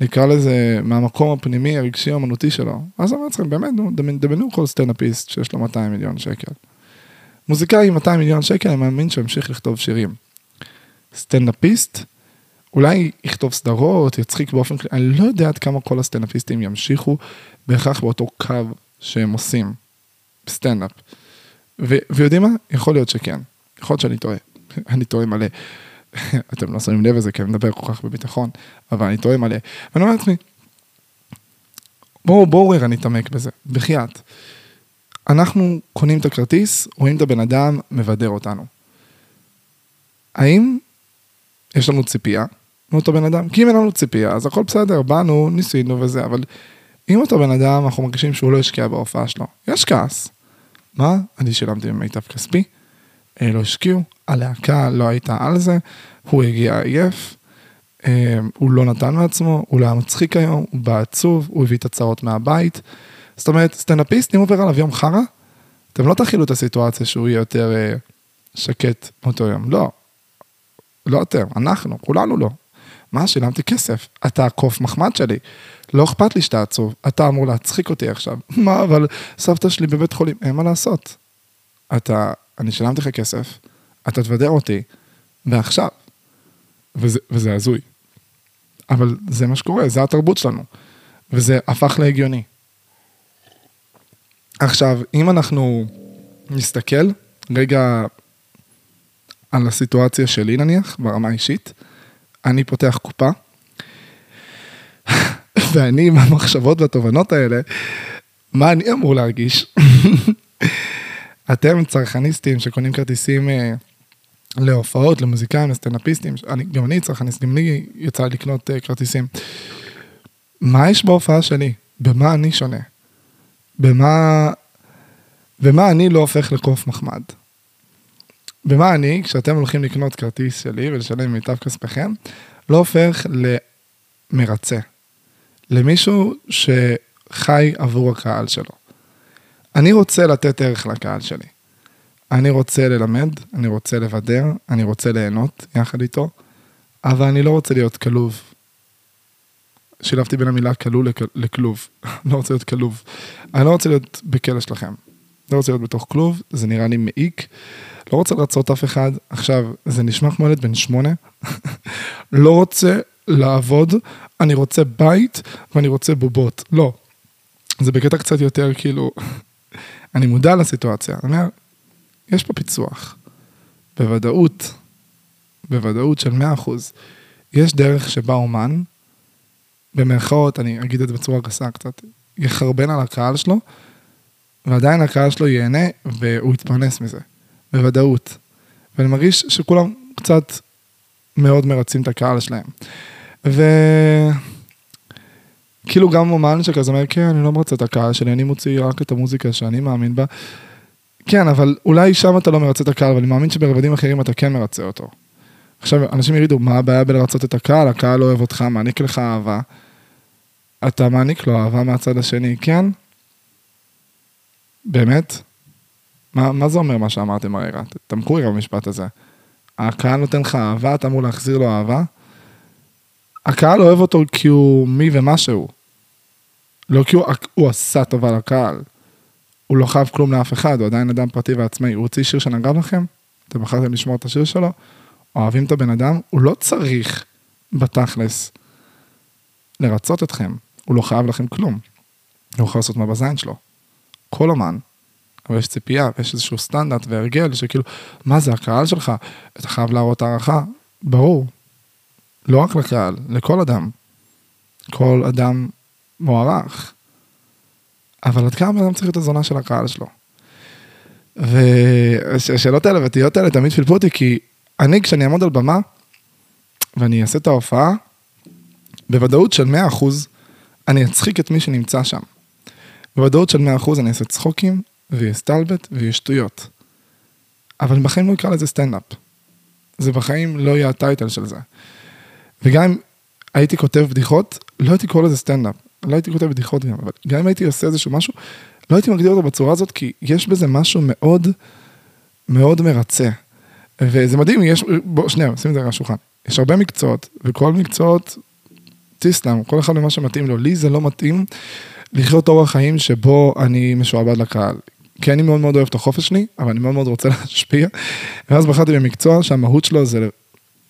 נקרא לזה, מהמקום הפנימי, הרגשי, האמנותי שלו. אז אני אומר לכם, באמת, דמיינו כל סטנדאפיסט שיש לו 200 מיליון שקל. מוזיקאי עם 200 מיליון שקל, אני מאמין שהוא ימשיך לכתוב שירים. סטנדאפיסט, אולי יכתוב סדרות, יצחיק באופן כללי, אני לא יודע עד כמה כל הסטנדאפיסטים ימשיכו בהכרח באותו קו שהם עושים, בסטנדאפ. ויודעים מה? יכול להיות שכן. יכול להיות שאני טועה. אני טועה מלא. אתם לא שמים לב לזה כי אני מדבר כל כך בביטחון, אבל אני טועה מלא. ואני אומר לעצמי, בואו, בואו רגע נתעמק בזה, בחייאת. אנחנו קונים את הכרטיס, רואים את הבן אדם, מבדר אותנו. האם יש לנו ציפייה מאותו בן אדם? כי אם אין לנו ציפייה, אז הכל בסדר, באנו, ניסינו וזה, אבל אם אותו בן אדם, אנחנו מרגישים שהוא לא השקיע בהופעה שלו, יש כעס. מה? אני שילמתי במיטב כספי, אה, לא השקיעו, הלהקה לא הייתה על זה, הוא הגיע עייף, אה, הוא לא נתן מעצמו, הוא לא היה מצחיק היום, הוא בא עצוב, הוא הביא את הצעות מהבית. זאת אומרת, סטנדאפיסט, אם עובר עליו יום חרא, אתם לא תכילו את הסיטואציה שהוא יהיה יותר אה, שקט מאותו יום. לא. לא אתם, אנחנו, כולנו לא. מה, שילמתי כסף, אתה הקוף מחמד שלי, לא אכפת לי שאתה עצוב, אתה אמור להצחיק אותי עכשיו. מה, אבל סבתא שלי בבית חולים, אין מה לעשות. אתה, אני שילמתי לך כסף, אתה תבדר אותי, ועכשיו. וזה, וזה הזוי. אבל זה מה שקורה, זה התרבות שלנו. וזה הפך להגיוני. עכשיו, אם אנחנו נסתכל רגע על הסיטואציה שלי נניח, ברמה האישית, אני פותח קופה, ואני עם המחשבות והתובנות האלה, מה אני אמור להרגיש? אתם צרכניסטים שקונים כרטיסים אה, להופעות, למוזיקאים, לסטנאפיסטים, אני, גם אני צרכניסט, גם לי יצא לקנות uh, כרטיסים. מה יש בהופעה שלי? במה אני שונה? במה... במה אני לא הופך לקוף מחמד? במה אני, כשאתם הולכים לקנות כרטיס שלי ולשלם מיטב כספיכם, לא הופך למרצה. למישהו שחי עבור הקהל שלו. אני רוצה לתת ערך לקהל שלי. אני רוצה ללמד, אני רוצה לבדר, אני רוצה ליהנות יחד איתו, אבל אני לא רוצה להיות כלוב. שילבתי בין המילה כלוא לכלוב. לא רוצה להיות כלוב. אני לא רוצה להיות בכלא שלכם. לא רוצה להיות בתוך כלוב, זה נראה לי מעיק. לא רוצה לרצות אף אחד. עכשיו, זה נשמע כמו ילד בן שמונה. לא רוצה לעבוד, אני רוצה בית ואני רוצה בובות. לא. זה בקטע קצת יותר כאילו, אני מודע לסיטואציה. אני אומר, יש פה פיצוח. בוודאות, בוודאות של 100%, יש דרך שבה אומן, במרכאות, אני אגיד את זה בצורה גסה קצת, יחרבן על הקהל שלו, ועדיין הקהל שלו ייהנה והוא יתפרנס מזה, בוודאות. ואני מרגיש שכולם קצת מאוד מרצים את הקהל שלהם. וכאילו גם אומן שכזה אומר, כן, אני לא מרצה את הקהל שלי, אני מוציא רק את המוזיקה שאני מאמין בה. כן, אבל אולי שם אתה לא מרצה את הקהל, אבל אני מאמין שברבדים אחרים אתה כן מרצה אותו. עכשיו, אנשים יגידו, מה הבעיה בלרצות את הקהל? הקהל אוהב אותך, מעניק לך אהבה. אתה מעניק לו אהבה מהצד השני, כן? באמת? מה, מה זה אומר מה שאמרתם הרגע? תמכו רגע במשפט הזה. הקהל נותן לך אהבה, אתה אמור להחזיר לו אהבה? הקהל אוהב אותו כי הוא מי ומה שהוא. לא כי הוא, הוא עשה טובה לקהל. הוא לא חייב כלום לאף אחד, הוא עדיין אדם פרטי ועצמאי. הוא הוציא שיר שנגע לכם? אתם בחרתם לשמוע את השיר שלו? אוהבים את הבן אדם? הוא לא צריך, בתכלס, לרצות אתכם. הוא לא חייב לכם כלום. הוא יכול לעשות מה בזין שלו. כל אומן, אבל יש ציפייה ויש איזשהו סטנדרט והרגל שכאילו, מה זה הקהל שלך? אתה חייב להראות הערכה? ברור. לא רק לקהל, לכל אדם. כל אדם מוערך. אבל עד כמה אדם צריך את הזונה של הקהל שלו? והשאלות האלה והתהיות האלה תמיד פילפו אותי, כי אני, כשאני אעמוד על במה, ואני אעשה את ההופעה, בוודאות של 100%, אני אצחיק את מי שנמצא שם. בוודאות של 100% אני אעשה צחוקים, ויהיה סטלבט, ויהיה שטויות. אבל בחיים לא אקרא לזה סטנדאפ. זה בחיים לא יהיה ה title של זה. וגם אם הייתי כותב בדיחות, לא הייתי קורא לזה סטנדאפ. לא הייתי כותב בדיחות גם, אבל גם אם הייתי עושה איזשהו משהו, לא הייתי מגדיר אותו בצורה הזאת, כי יש בזה משהו מאוד, מאוד מרצה. וזה מדהים, יש, בוא, שנייה, שים את זה על השולחן. יש הרבה מקצועות, וכל מקצועות, תיסלאם, כל אחד ממה שמתאים לו. לי זה לא מתאים לחיות אורח חיים שבו אני משועבד לקהל. כי אני מאוד מאוד אוהב את החופש שלי, אבל אני מאוד מאוד רוצה להשפיע. ואז בחרתי במקצוע שהמהות שלו זה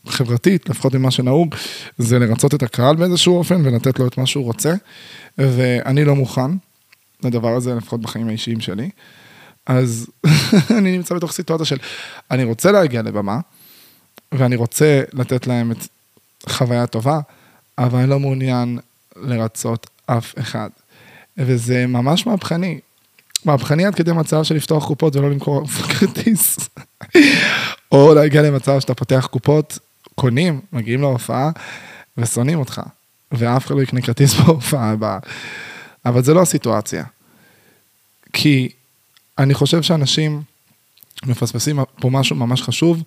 חברתית, לפחות ממה שנהוג, זה לרצות את הקהל באיזשהו אופן ולתת לו את מה שהוא רוצה. ואני לא מוכן לדבר הזה, לפחות בחיים האישיים שלי. אז אני נמצא בתוך סיטואציה של, אני רוצה להגיע לבמה, ואני רוצה לתת להם את חוויה טובה, אבל אני לא מעוניין לרצות אף אחד. וזה ממש מהפכני. מהפכני עד כדי מצב של לפתוח קופות ולא למכור כרטיס. או להגיע למצב שאתה פותח קופות, קונים, מגיעים להופעה ושונאים אותך. ואף אחד לא יקנה כרטיס בהופעה הבאה. אבל זה לא הסיטואציה. כי אני חושב שאנשים מפספסים פה משהו ממש חשוב,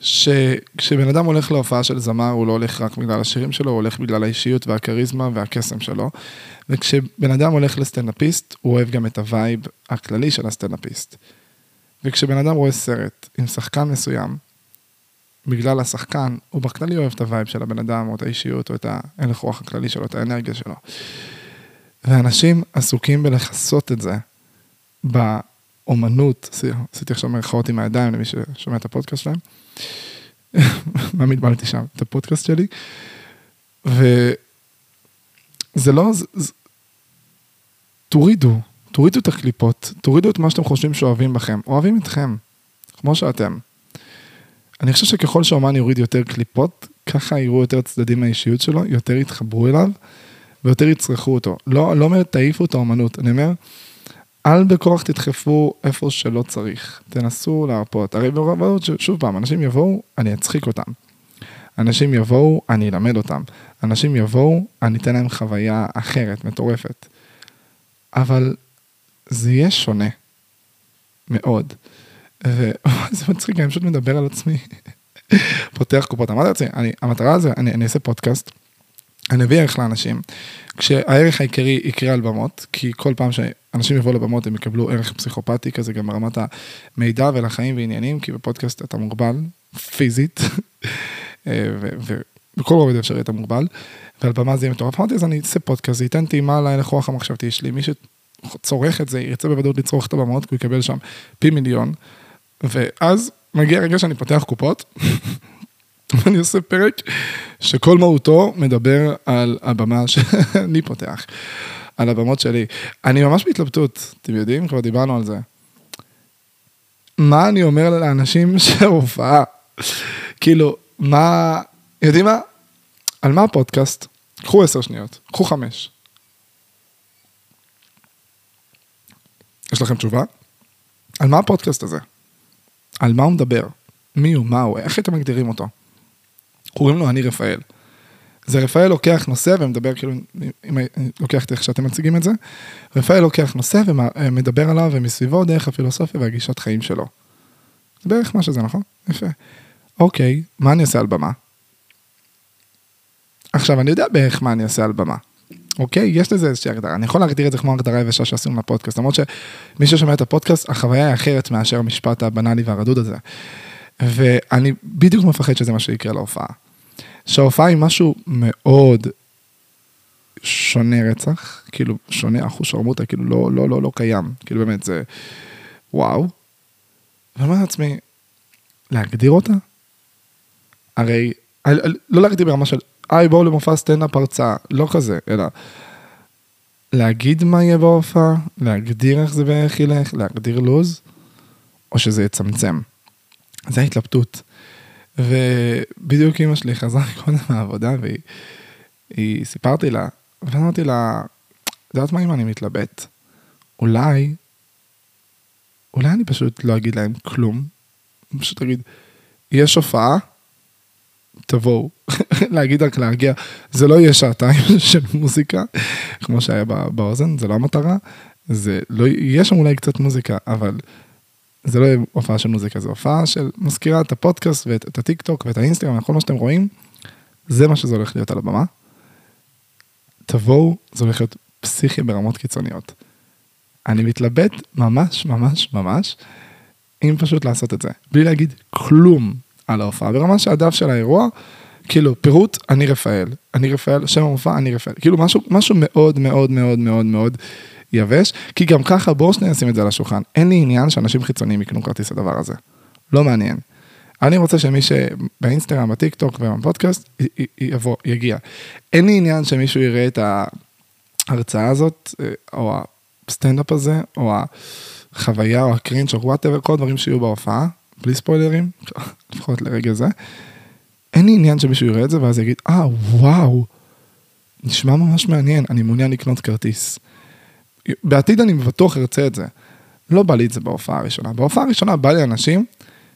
שכשבן אדם הולך להופעה של זמר, הוא לא הולך רק בגלל השירים שלו, הוא הולך בגלל האישיות והכריזמה והקסם שלו. וכשבן אדם הולך לסטנדאפיסט, הוא אוהב גם את ה vibe הכללי של הסטנדאפיסט. וכשבן אדם רואה סרט עם שחקן מסוים, בגלל השחקן, הוא בכללי אוהב את ה vibe של הבן אדם, או את האישיות, או את ההלך רוח הכללי שלו, את האנרגיה שלו. ואנשים עסוקים בלכסות את זה באומנות, עשיתי עכשיו מרכאות עם הידיים למי ששומע את הפודקאסט שלהם. מה התבלבלתי שם? את הפודקאסט שלי. וזה לא, זה... תורידו, תורידו את הקליפות, תורידו את מה שאתם חושבים שאוהבים בכם, אוהבים אתכם, כמו שאתם. אני חושב שככל שאומן יוריד יותר קליפות, ככה יראו יותר צדדים מהאישיות שלו, יותר יתחברו אליו, ויותר יצרכו אותו. לא, לא אומר תעיפו את האומנות, אני אומר, אל בכוח תדחפו איפה שלא צריך, תנסו להרפות. הרי ברבות, שוב פעם, אנשים יבואו, אני אצחיק אותם. אנשים יבואו, אני אלמד אותם. אנשים יבואו, אני אתן להם חוויה אחרת, מטורפת. אבל זה יהיה שונה. מאוד. וזה מצחיק, אני פשוט מדבר על עצמי. פותח קופות. אמרתי לעצמי, המטרה זה, אני, אני אעשה פודקאסט, אני אביא ערך לאנשים, כשהערך העיקרי יקרה על במות, כי כל פעם אנשים יבואו לבמות, הם יקבלו ערך פסיכופתי כזה, גם ברמת המידע ולחיים ועניינים, כי בפודקאסט אתה מוגבל, פיזית, ובכל רובד אפשרי אתה מוגבל, ועל במה זה יהיה מטורף. אמרתי, אז אני אעשה פודקאסט, זה ייתן טעימה להלך רוח המחשבתי שלי, מי שצורך את זה, ירצה בוודאות לצרוך את הבמות, כי הוא יקבל שם פי מיליון, ואז מגיע רגע שאני פותח קופות, ואני עושה פרק שכל מהותו מדבר על הבמה שאני פותח, על הבמות שלי. אני ממש בהתלבטות, אתם יודעים? כבר דיברנו על זה. מה אני אומר לאנשים שהופעה? כאילו, מה, יודעים מה? על מה הפודקאסט? קחו עשר שניות, קחו חמש. יש לכם תשובה? על מה הפודקאסט הזה? על מה הוא מדבר? מי הוא, מה הוא, איך אתם מגדירים אותו? קוראים לו אני רפאל. זה רפאל לוקח נושא ומדבר, כאילו, אם אני לוקח את איך שאתם מציגים את זה, רפאל לוקח נושא ומדבר עליו ומסביבו דרך הפילוסופיה והגישת חיים שלו. זה בערך מה שזה, נכון? יפה. אוקיי, מה אני אעשה על במה? עכשיו, אני יודע בערך מה אני אעשה על במה. אוקיי? יש לזה איזושהי הגדרה. אני יכול להגדיר את זה כמו הגדרה יבשה שעשינו לפודקאסט, למרות שמי ששומע את הפודקאסט, החוויה היא אחרת מאשר המשפט הבנאלי והרדוד הזה. ואני בדיוק מפחד שזה מה שיקרה להופעה. שההופעה היא משהו מאוד שונה רצח, כאילו שונה אחוז שרמוטה, כאילו לא, לא, לא, לא קיים, כאילו באמת זה וואו. ואני אומר לעצמי, להגדיר אותה? הרי, לא להגדיר ברמה של, היי בואו למופע סטנדאפ הרצאה, לא כזה, אלא להגיד מה יהיה בהופעה, להגדיר איך זה ואיך ילך, להגדיר לו"ז, או שזה יצמצם. זה ההתלבטות. ובדיוק אמא שלי חזרה קודם מהעבודה, והיא, סיפרתי לה, ואמרתי לה, את יודעת מה אם אני מתלבט? אולי, אולי אני פשוט לא אגיד להם כלום, פשוט אגיד, יש הופעה, תבואו. להגיד רק להגיע, זה לא יהיה שעתיים של מוזיקה, כמו שהיה באוזן, זה לא המטרה, זה לא, יהיה שם אולי קצת מוזיקה, אבל זה לא הופעה של מוזיקה, זה הופעה של מזכירה את הפודקאסט ואת הטיק טוק ואת האינסטגרם וכל מה שאתם רואים, זה מה שזה הולך להיות על הבמה. תבואו, זה הולך להיות פסיכי ברמות קיצוניות. אני מתלבט ממש ממש ממש, אם פשוט לעשות את זה, בלי להגיד כלום על ההופעה, ברמה שהדף של האירוע, כאילו פירוט, אני רפאל, אני רפאל, שם המופע, אני רפאל, כאילו משהו, משהו מאוד מאוד מאוד מאוד מאוד יבש, כי גם ככה בואו שנייה נשים את זה על השולחן. אין לי עניין שאנשים חיצוניים יקנו כרטיס לדבר הזה. לא מעניין. אני רוצה שמי שבאינסטגרם, בטיק טוק ובפודקאסט יבוא, יגיע. אין לי עניין שמישהו יראה את ההרצאה הזאת, אה, או הסטנדאפ הזה, או החוויה, או ה cringe, או whatever, כל הדברים שיהיו בהופעה, בלי ספוילרים, לפחות לרגע זה. אין לי עניין שמישהו יראה את זה ואז יגיד, אה, וואו, נשמע ממש מעניין, אני מעוניין לקנות כרטיס. בעתיד אני בטוח ארצה את זה. לא בא לי את זה בהופעה הראשונה. בהופעה הראשונה בא לי אנשים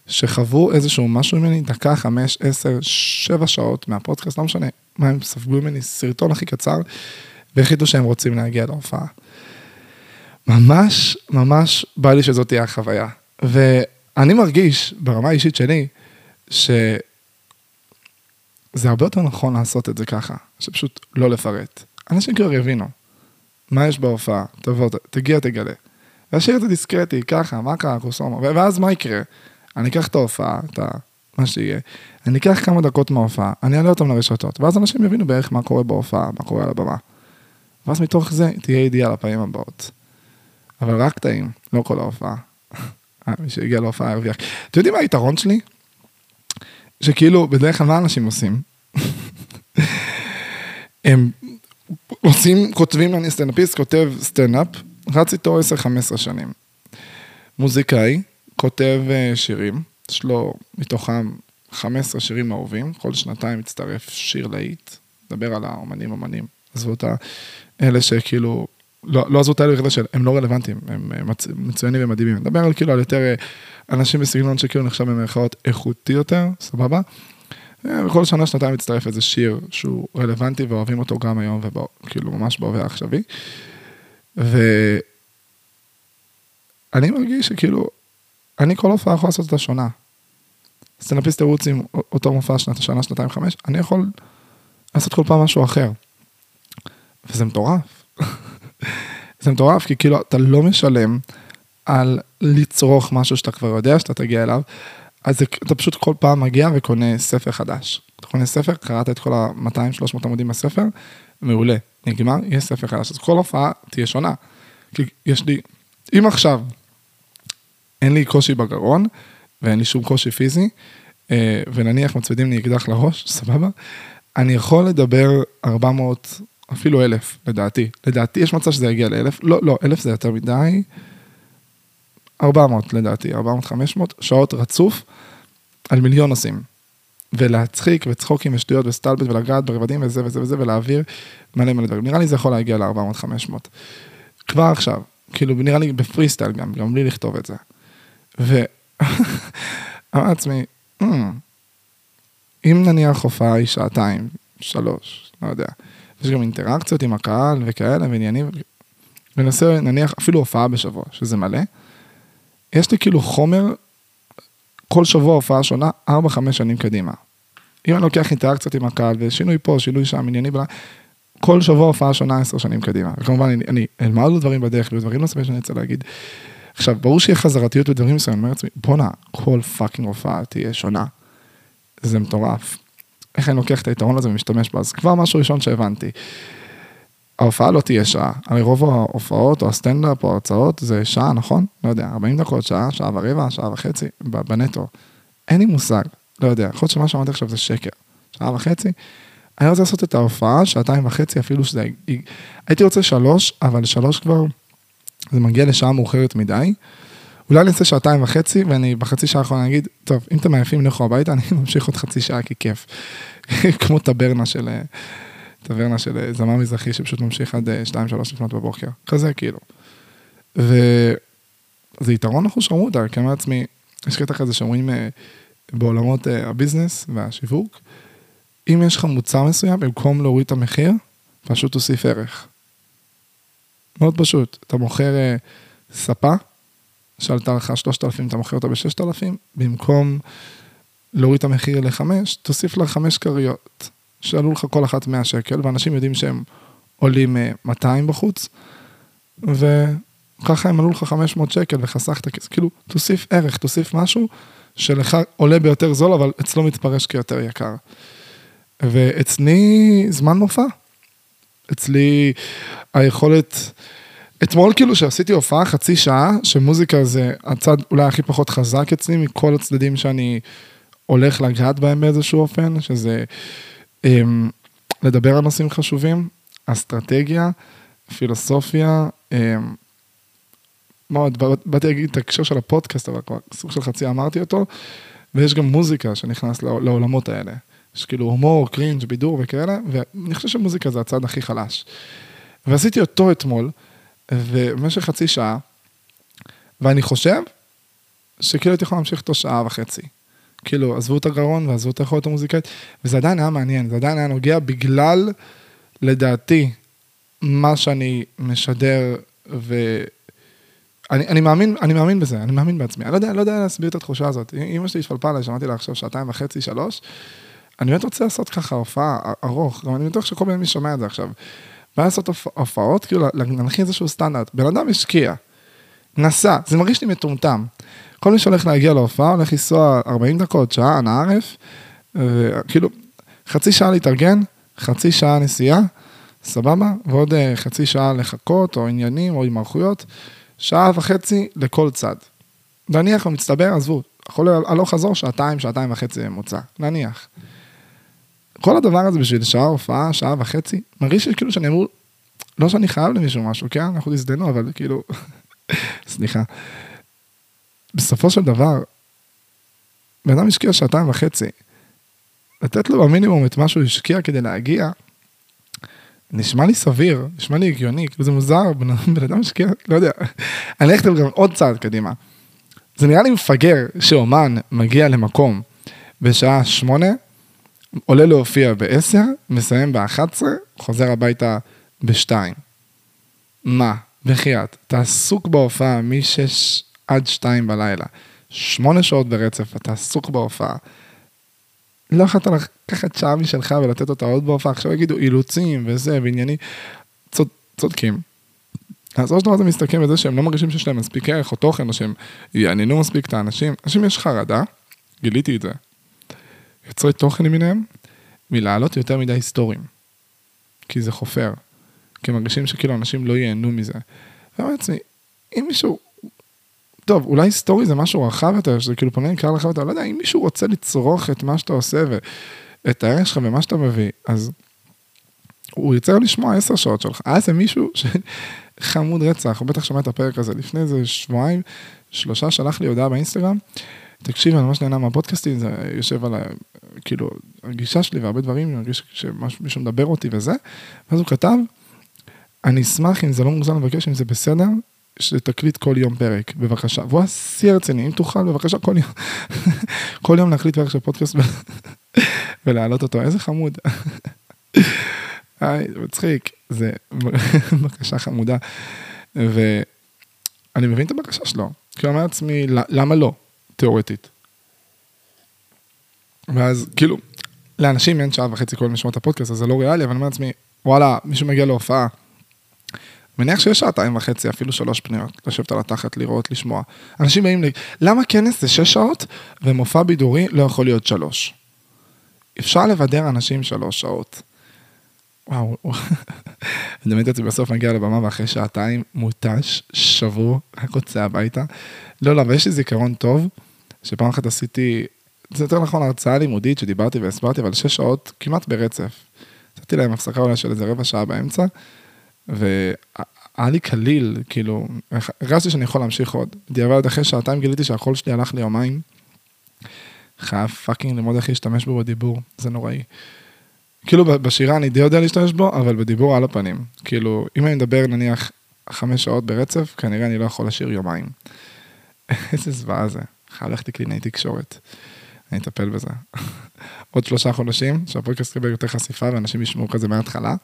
שחוו איזשהו משהו ממני, דקה, חמש, עשר, שבע שעות מהפודקאסט, לא משנה מה הם ספגו ממני, סרטון הכי קצר, והחליטו שהם רוצים להגיע להופעה. ממש, ממש בא לי שזאת תהיה החוויה. ואני מרגיש, ברמה האישית שלי, שזה הרבה יותר נכון לעשות את זה ככה, שפשוט לא לפרט. אנשים כבר יבינו. מה יש בהופעה? תבוא, תגיע, תגלה. להשאיר את זה דיסקרטי, ככה, מה קרה, קוסומה, ואז מה יקרה? אני אקח את ההופעה, את ה... מה שיהיה, אני אקח כמה דקות מההופעה, אני אעלה אותם לרשתות, ואז אנשים יבינו בערך מה קורה בהופעה, מה קורה על הבמה. ואז מתוך זה תהיה ידיעה לפעמים הבאות. אבל רק קטעים, לא כל ההופעה. אה, מי שהגיע להופעה ירוויח. אתם יודעים מה היתרון שלי? שכאילו, בדרך כלל מה אנשים עושים? הם עושים, כותבים, אני סטנדאפיסט, כותב סטנדאפ, רץ איתו 10-15 שנים. מוזיקאי, כותב אה, שירים, יש לו מתוכם 15 שירים אהובים, כל שנתיים מצטרף שיר להיט, מדבר על האומנים אומנים, עזבו אותה, אלה שכאילו, לא, לא עזבו את האלה שהם לא רלוונטיים, הם אה, מצוינים ומדהימים, מדבר על כאילו על יותר אה, אנשים בסגנון שכאילו נחשב במרכאות איכותי יותר, סבבה? אה, שנה, שנתיים מצטרף איזה שיר שהוא רלוונטי ואוהבים אותו גם היום, וכאילו ממש בהווה העכשווי. ואני מרגיש שכאילו, אני כל הופעה יכול לעשות אותה שונה. סטנדאפיסט תירוץ עם אותו מופע שנת, שנה, שנתיים, חמש, אני יכול לעשות כל פעם משהו אחר. וזה מטורף. זה מטורף, כי כאילו אתה לא משלם על לצרוך משהו שאתה כבר יודע שאתה תגיע אליו, אז אתה פשוט כל פעם מגיע וקונה ספר חדש. אתה קונה ספר, קראת את כל ה-200-300 עמודים בספר, מעולה, נגמר, יש ספר חדש. אז כל הופעה תהיה שונה. כי יש לי, אם עכשיו אין לי קושי בגרון, ואין לי שום קושי פיזי, אה, ונניח מצמידים לי אקדח לראש, סבבה, אני יכול לדבר 400, אפילו 1,000, לדעתי. לדעתי יש מצב שזה יגיע ל-1,000, לא, לא, 1,000 זה יותר מדי. 400 לדעתי, 400-500 שעות רצוף על מיליון נושאים. ולהצחיק וצחוקים ושטויות וסטלבט ולגעת ברבדים וזה וזה וזה ולהעביר מלא מלא דברים. נראה לי זה יכול להגיע ל-400-500. כבר עכשיו, כאילו נראה לי בפרי סטייל גם, גם בלי לכתוב את זה. ואמרתי לעצמי, mm, אם נניח הופעה היא שעתיים, שלוש, לא יודע, יש גם אינטראקציות עם הקהל וכאלה ועניינים, ונעשה נניח אפילו הופעה בשבוע, שזה מלא, יש לי כאילו חומר, כל שבוע הופעה שונה, 4-5 שנים קדימה. אם אני לוקח אינטראקציות עם הקהל ושינוי פה, שינוי שם, ענייני בלה, כל שבוע הופעה שונה 10 שנים קדימה. וכמובן, אני, אני אלמד עוד דברים בדרך, ודברים נוספים שאני רוצה להגיד. עכשיו, ברור שיהיה חזרתיות בדברים מסוימים, אני אומר לעצמי, בואנה, כל fucking הופעה תהיה שונה. זה מטורף. איך אני לוקח את היתרון הזה ומשתמש בו? אז כבר משהו ראשון שהבנתי. ההופעה לא תהיה שעה, הרי רוב ההופעות או הסטנדאפ או ההרצאות זה שעה, נכון? לא יודע, 40 דקות, שעה, שעה ורבע, שעה וחצי, בנטו. אין לי מושג, לא יודע, יכול להיות שמה שאמרתי עכשיו זה שקר. שעה וחצי, אני רוצה לעשות את ההופעה, שעתיים וחצי, אפילו שזה... הייתי רוצה שלוש, אבל שלוש כבר, זה מגיע לשעה מאוחרת מדי. אולי אני אעשה שעתיים וחצי, ואני בחצי שעה האחרונה אגיד, טוב, אם אתם עייפים, לכו הביתה, אני ממשיך עוד חצי שעה, כי כיף. כמו טברנה של... טברנה של אה, זמר מזרחי שפשוט ממשיך עד 2-3 אה, לפנות בבוקר, כזה כאילו. וזה יתרון אחושרמוטה, כי אני אומר לעצמי, יש קטע כזה שאומרים אה, בעולמות הביזנס והשיווק, אם יש לך מוצר מסוים, במקום להוריד את המחיר, פשוט תוסיף ערך. מאוד פשוט, אתה מוכר ספה, שעלתה לך 3,000, אתה מוכר אותה ב-6,000, במקום להוריד את המחיר ל-5, תוסיף לה 5 כריות. שעלו לך כל אחת 100 שקל, ואנשים יודעים שהם עולים 200 אה, בחוץ, וככה הם עלו לך 500 שקל וחסכת כסף, כאילו, תוסיף ערך, תוסיף משהו שלך עולה ביותר זול, אבל אצלו מתפרש כיותר יקר. ואצלי זמן מופע. אצלי היכולת, אתמול כאילו שעשיתי הופעה חצי שעה, שמוזיקה זה הצד אולי הכי פחות חזק אצלי מכל הצדדים שאני הולך לגעת בהם באיזשהו אופן, שזה לדבר על נושאים חשובים, אסטרטגיה, פילוסופיה, אמ, מאוד, באתי להגיד את ההקשר של הפודקאסט, אבל כבר סוג של חצי אמרתי אותו, ויש גם מוזיקה שנכנס לעולמות האלה. יש כאילו הומור, קרינג', בידור וכאלה, ואני חושב שמוזיקה זה הצד הכי חלש. ועשיתי אותו אתמול, ובמשך חצי שעה, ואני חושב שכאילו הייתי יכול להמשיך אותו שעה וחצי. כאילו, עזבו את הגרון ועזבו את היכולת המוזיקאית, וזה עדיין היה מעניין, זה עדיין היה נוגע בגלל, לדעתי, מה שאני משדר, ו... אני, אני מאמין, אני מאמין בזה, אני מאמין בעצמי. אני לא יודע, לא יודע להסביר את התחושה הזאת. אמא שלי התפלפה עליי, שמעתי לה עכשיו שעתיים וחצי, שלוש. אני באמת רוצה לעשות ככה הופעה ארוך, גם אני בטוח שכל מי שומע את זה עכשיו. בא לעשות הופעות, כאילו להנחיל איזשהו סטנדרט. בן אדם השקיע, נסע, זה מרגיש לי מטומטם. כל מי שהולך להגיע להופעה הולך לנסוע 40 דקות, שעה, אנא ערף, כאילו, חצי שעה להתארגן, חצי שעה נסיעה, סבבה, ועוד אה, חצי שעה לחכות, או עניינים, או הימרחויות, שעה וחצי לכל צד. נניח במצטבר, עזבו, יכול הלוך חזור, שעתיים, שעתיים וחצי ממוצע, נניח. כל הדבר הזה בשביל שעה הופעה, שעה וחצי, מרגיש שכאילו שאני אמור, לא שאני חייב למישהו משהו, כן? אנחנו תזדנו, אבל כאילו, סליחה. בסופו של דבר, בן אדם השקיע שעתיים וחצי. לתת לו במינימום את מה שהוא השקיע כדי להגיע, נשמע לי סביר, נשמע לי הגיוני, כאילו זה מוזר, בן אדם השקיע, לא יודע. אני אלך גם עוד צעד קדימה. זה נראה לי מפגר שאומן מגיע למקום בשעה שמונה, עולה להופיע בעשר, מסיים באחת עשרה, חוזר הביתה בשתיים. מה? בחייאת, אתה עסוק בהופעה משש עד שתיים בלילה, שמונה שעות ברצף, אתה עסוק בהופעה. לא יכולת לקחת שעה משלך ולתת אותה עוד בהופעה, עכשיו יגידו אילוצים וזה וענייני, צוד, צודקים. אז או שדבר הזה מסתכם בזה שהם לא מרגישים שיש להם מספיק ערך או תוכן, או שהם יעניינו מספיק את האנשים. אנשים יש חרדה, גיליתי את זה, יוצרי תוכן למיניהם, מלהעלות יותר מדי היסטוריים. כי זה חופר. כי הם מרגישים שכאילו אנשים לא ייהנו מזה. ואני לעצמי, אם מישהו, טוב, אולי היסטורי זה משהו רחב יותר, שזה כאילו פונה לקהל רחב יותר, לא יודע, אם מישהו רוצה לצרוך את מה שאתה עושה ואת הערך שלך ומה שאתה מביא, אז הוא ירצה לשמוע עשר שעות שלך. היה איזה מישהו שחמוד רצח, הוא בטח שמע את הפרק הזה. לפני איזה שבועיים, שלושה, שלח לי הודעה באינסטגרם, תקשיב, אני ממש נהנה מהפודקאסטים, זה יושב על ה... כאילו, הגישה שלי והרבה דברים, אני מרגיש שמישהו מדבר אותי וזה, ואז הוא כתב, אני אשמח אם זה לא מוגזם לבקש אם זה בסדר, שתקליט כל יום פרק, בבקשה. והוא היה שיא הרציני, אם תוכל, בבקשה, כל יום, כל יום להקליט פרק של פודקאסט ולהעלות אותו, איזה חמוד. היי, מצחיק, זה בקשה חמודה. ואני מבין את הבקשה שלו, כי אני אומר לעצמי, למה לא, תיאורטית? ואז כאילו, לאנשים אין שעה וחצי כל משמעות הפודקאסט, אז זה לא ריאלי, אבל אני אומר לעצמי, וואלה, מישהו מגיע להופעה, מניח שיש שעתיים וחצי, אפילו שלוש פניות, לשבת על התחת, לראות, לשמוע. אנשים באים ל... למה כנס זה שש שעות, ומופע בידורי לא יכול להיות שלוש? אפשר לבדר אנשים שלוש שעות. וואו, אני מדמיין את בסוף מגיע לבמה ואחרי שעתיים מותש, שבור, רק רוצה הביתה. לא, לא, אבל יש לי זיכרון טוב, שפעם אחת עשיתי, זה יותר נכון הרצאה לימודית שדיברתי והסברתי, אבל שש שעות כמעט ברצף. נתתי להם הפסקה אולי של איזה רבע שעה באמצע, והיה לי קליל, כאילו, הרגשתי שאני יכול להמשיך עוד. בדיעבד אחרי שעתיים גיליתי שהקול שלי הלך לי יומיים. חייב fucking ללמוד איך להשתמש בו בדיבור, זה נוראי. כאילו בשירה אני די יודע להשתמש בו, אבל בדיבור על הפנים. כאילו, אם אני מדבר נניח חמש שעות ברצף, כנראה אני לא יכול לשיר יומיים. איזה זוועה זה, חייב ללכת לקלינאי תקשורת. אני אטפל בזה. עוד שלושה חודשים, שהפרקסט יקבל יותר חשיפה ואנשים ישמעו כזה מההתחלה.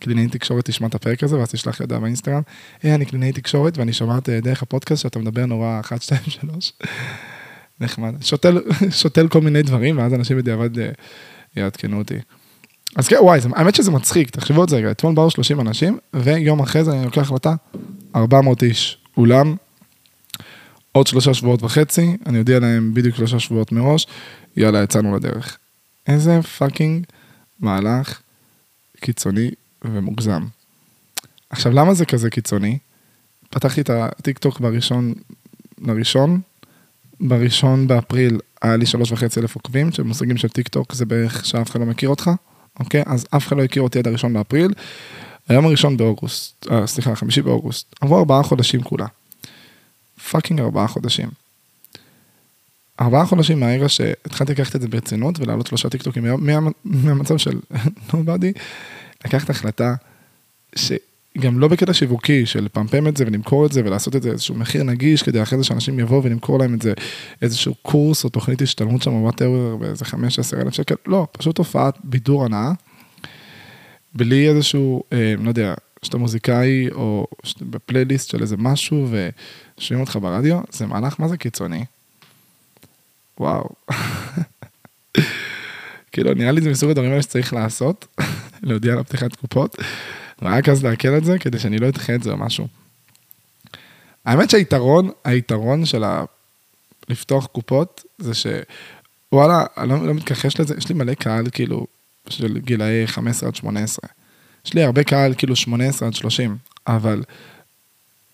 קלינאי תקשורת תשמע את הפרק הזה ואז תשלח לי הודעה באינסטגרם. היי, אני קלינאי תקשורת ואני שומעת אה, דרך הפודקאסט שאתה מדבר נורא 1, 2, 3. נחמד. שותל, שותל כל מיני דברים ואז אנשים בדיעבד אה, יעדכנו אותי. אז כן, וואי, האמת שזה מצחיק, תחשבו על זה רגע, אתמול באו 30 אנשים, ויום אחרי זה אני לוקח החלטה, 400 איש, אולם, עוד שלושה שבועות וחצי, אני אודיע להם בדיוק שלושה שבועות מראש, יאללה, יצאנו לדרך. איזה fucking מהלך קיצוני ומוגזם. עכשיו, למה זה כזה קיצוני? פתחתי את הטיק טוק בראשון לראשון, בראשון באפריל היה לי שלוש וחצי אלף עוקבים, שבמושגים של טיק טוק זה בערך שאף אחד לא מכיר אותך, אוקיי? אז אף אחד לא הכיר אותי עד הראשון באפריל. היום הראשון באוגוסט, אה, סליחה, חמישי באוגוסט. עברו ארבעה חודשים כולה. fucking ארבעה חודשים. ארבעה חודשים מהרגע שהתחלתי לקחת את זה ברצינות ולהעלות שלושה טיקטוקים מהמצב של nobody, לקחת החלטה שגם לא בקטע שיווקי של לפמפם את זה ולמכור את זה ולעשות את זה איזשהו מחיר נגיש כדי אחרי זה שאנשים יבואו ולמכור להם את זה איזשהו קורס או תוכנית השתלמות שם whatever באיזה חמש עשר אלף שקל, לא, פשוט הופעת בידור הנאה, בלי איזשהו, אה, לא יודע, שאתה מוזיקאי או שאתה בפלייליסט של איזה משהו ושומעים אותך ברדיו, זה מהלך מה זה קיצוני. וואו. כאילו, נראה לי זה מסוג הדברים האלה שצריך לעשות, להודיע על פתיחת קופות, ורק אז לעכל את זה, כדי שאני לא אדחה את זה או משהו. האמת שהיתרון, היתרון של ה... לפתוח קופות, זה שוואלה, אני לא, לא מתכחש לזה, יש לי מלא קהל, כאילו, של גילאי 15 עד 18. יש לי הרבה קהל, כאילו 18 עד 30, אבל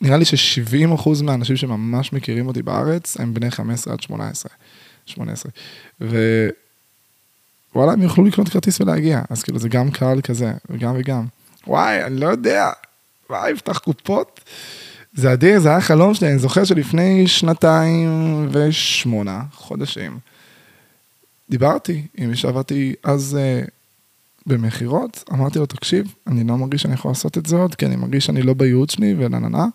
נראה לי ש-70% מהאנשים שממש מכירים אותי בארץ, הם בני 15 עד 18. 18. ווואלה, הם יוכלו לקנות כרטיס ולהגיע, אז כאילו זה גם קהל כזה, וגם וגם. וואי, אני לא יודע, וואי, יפתח קופות. זה אדיר, זה היה חלום שלי, אני זוכר שלפני שנתיים ושמונה חודשים, דיברתי עם מי שעבדתי אז uh, במכירות, אמרתי לו, תקשיב, אני לא מרגיש שאני יכול לעשות את זה עוד, כי אני מרגיש שאני לא בייעוד שלי ונה נה נה.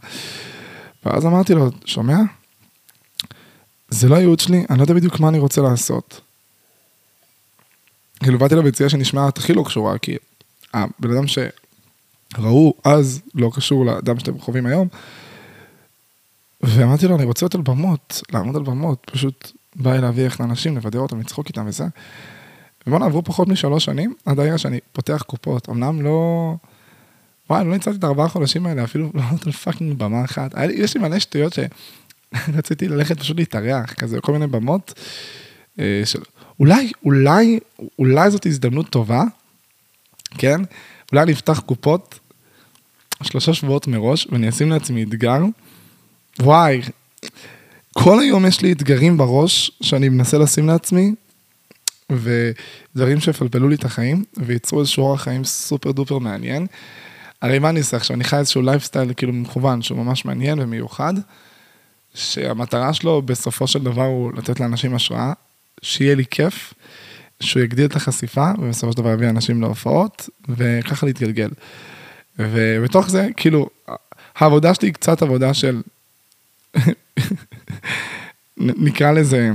ואז אמרתי לו, שומע? זה לא הייעוד שלי, אני לא יודע בדיוק מה אני רוצה לעשות. כאילו באתי לביציאה שנשמעת הכי לא קשורה, כי הבן אדם שראו אז לא קשור לאדם שאתם חווים היום. ואמרתי לו, אני רוצה להיות על במות, לעמוד על במות, פשוט בא לי להביא איך לאנשים, לבדר אותם, לצחוק איתם וזה. ובואנה, עברו פחות משלוש שנים, עד הרגע שאני פותח קופות. אמנם לא... וואי, לא ניצלתי את הארבעה חודשים האלה, אפילו לא לעלות על פאקינג במה אחת. לי- יש לי מלא שטויות שרציתי ללכת פשוט להתארח, כזה, כל מיני במות. אה, של... אולי, אולי, אולי זאת הזדמנות טובה, כן? אולי אני אפתח קופות שלושה שבועות מראש, ואני אשים לעצמי אתגר. וואי, כל היום יש לי אתגרים בראש שאני מנסה לשים לעצמי, ודברים שיפלפלו לי את החיים, וייצרו איזשהו אורח חיים super duper מעניין. הרי מה אני עושה עכשיו? אני חי איזשהו לייפסטייל כאילו מכוון, שהוא ממש מעניין ומיוחד, שהמטרה שלו בסופו של דבר הוא לתת לאנשים השראה, שיהיה לי כיף, שהוא יגדיל את החשיפה, ובסופו של דבר יביא אנשים להופעות, וככה להתגלגל. ובתוך זה, כאילו, העבודה שלי היא קצת עבודה של, נקרא לזה